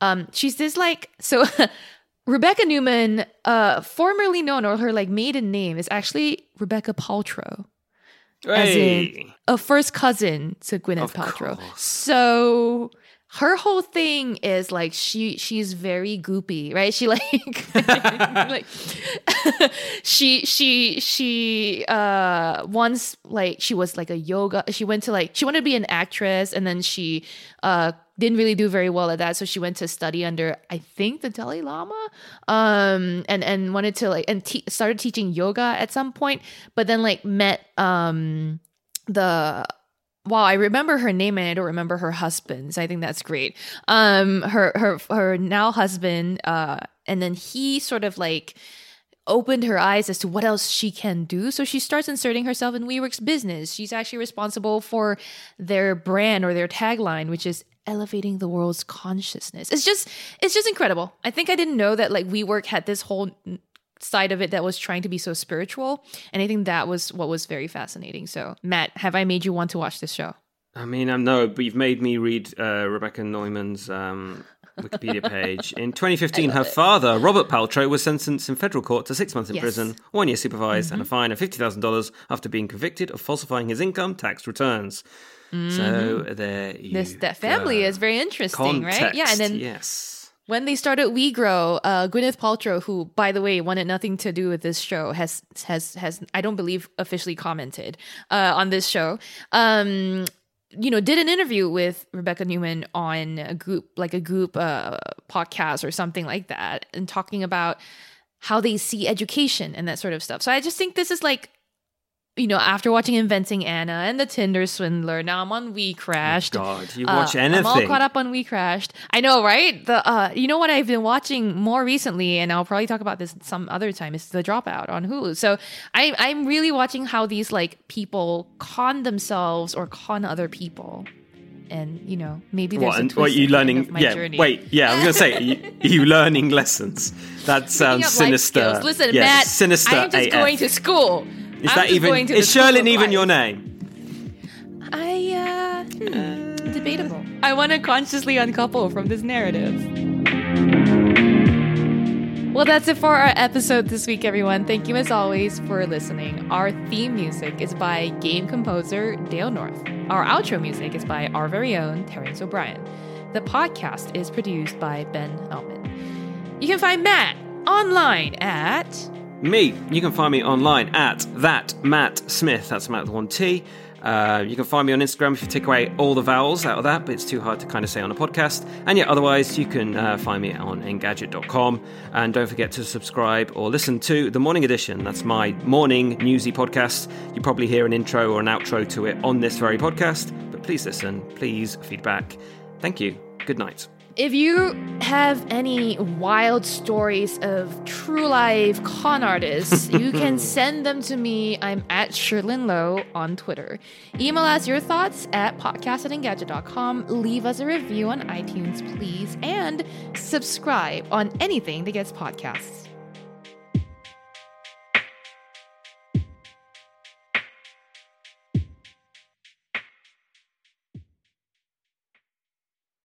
Um, she's this like so Rebekah Neumann, uh, formerly known or her like maiden name is actually Rebekah Paltrow. As in a first cousin to Gwyneth Of Paltrow. course. So her whole thing is like she she's very goopy, right? She like like she she she uh once like she was like a yoga she went to like she wanted to be an actress and then she uh didn't really do very well at that so she went to study under i think the dalai lama um and and wanted to like and te- started teaching yoga at some point but then like met um the wow i remember her name and i don't remember her husband so i think that's great um her her her now husband uh and then he sort of like opened her eyes as to what else she can do. So she starts inserting herself in WeWork's business. She's actually responsible for their brand or their tagline, which is elevating the world's consciousness. It's just it's just incredible. I think I didn't know that like WeWork had this whole side of it that was trying to be so spiritual, and I think that was what was very fascinating. So, Mat, have I made you want to watch this show? I mean, I know, but you've made me read uh, Rebekah Neumann's um, Wikipedia page. In 2015, her father, Robert Paltrow, was sentenced in federal court to six months in Yes. prison, one year supervised, and a fine of $50,000 after being convicted of falsifying his income tax returns. So there you This that family go. is very interesting, right? Yeah, and then yes. When they started WeGrow, uh, Gwyneth Paltrow, who by the way wanted nothing to do with this show, has has has I don't believe officially commented uh, on this show. Um, you know, did an interview with Rebekah Neumann on a group like a group uh, podcast or something like that, and talking about how they see education and that sort of stuff. So I just think this is like. You know, after watching Inventing Anna and The Tinder Swindler, now I'm on We Crashed. God, you Uh, watch anything. I'm all caught up on We Crashed. I know, right? The uh, you know what I've been watching more recently, and I'll probably talk about this some other time. Is The Dropout on Hulu. So I, I'm really watching how these like people con themselves or con other people, and you know maybe there's What, a twist what at you learning? Yeah, journey. wait, yeah, I was gonna say, you, you learning lessons? That sounds sinister. Listen, Yeah, Mat, sinister. I'm just AF. going to school. Is I'm that even? going to Is the Cherlynn even life. your name? I uh, hmm, debatable. I want to consciously uncouple from this narrative. Well, that's it for our episode this week, everyone. Thank you as always for listening. Our theme music is by game composer Dale North. Our outro music is by our very own Terrence O'Brien. The podcast is produced by Ben Ellman. You can find Mat online at Me. You can find me online at that Mat Smith. That's Mat with one T. Uh, you can find me on Instagram if you take away all the vowels out of that, but it's too hard to kind of say on a podcast. And yeah, otherwise, you can uh, find me on engadget.com. And don't forget to subscribe or listen to The Morning Edition. That's my morning newsy podcast. You probably hear an intro or an outro to it on this very podcast, but please listen. Please feedback. Thank you. Good night. If you have any wild stories of true life con artists, you can send them to me. I'm at Cherlynn Low on Twitter. Email us your thoughts at podcast at engadget.com. Leave us a review on iTunes, please, and subscribe on anything that gets podcasts.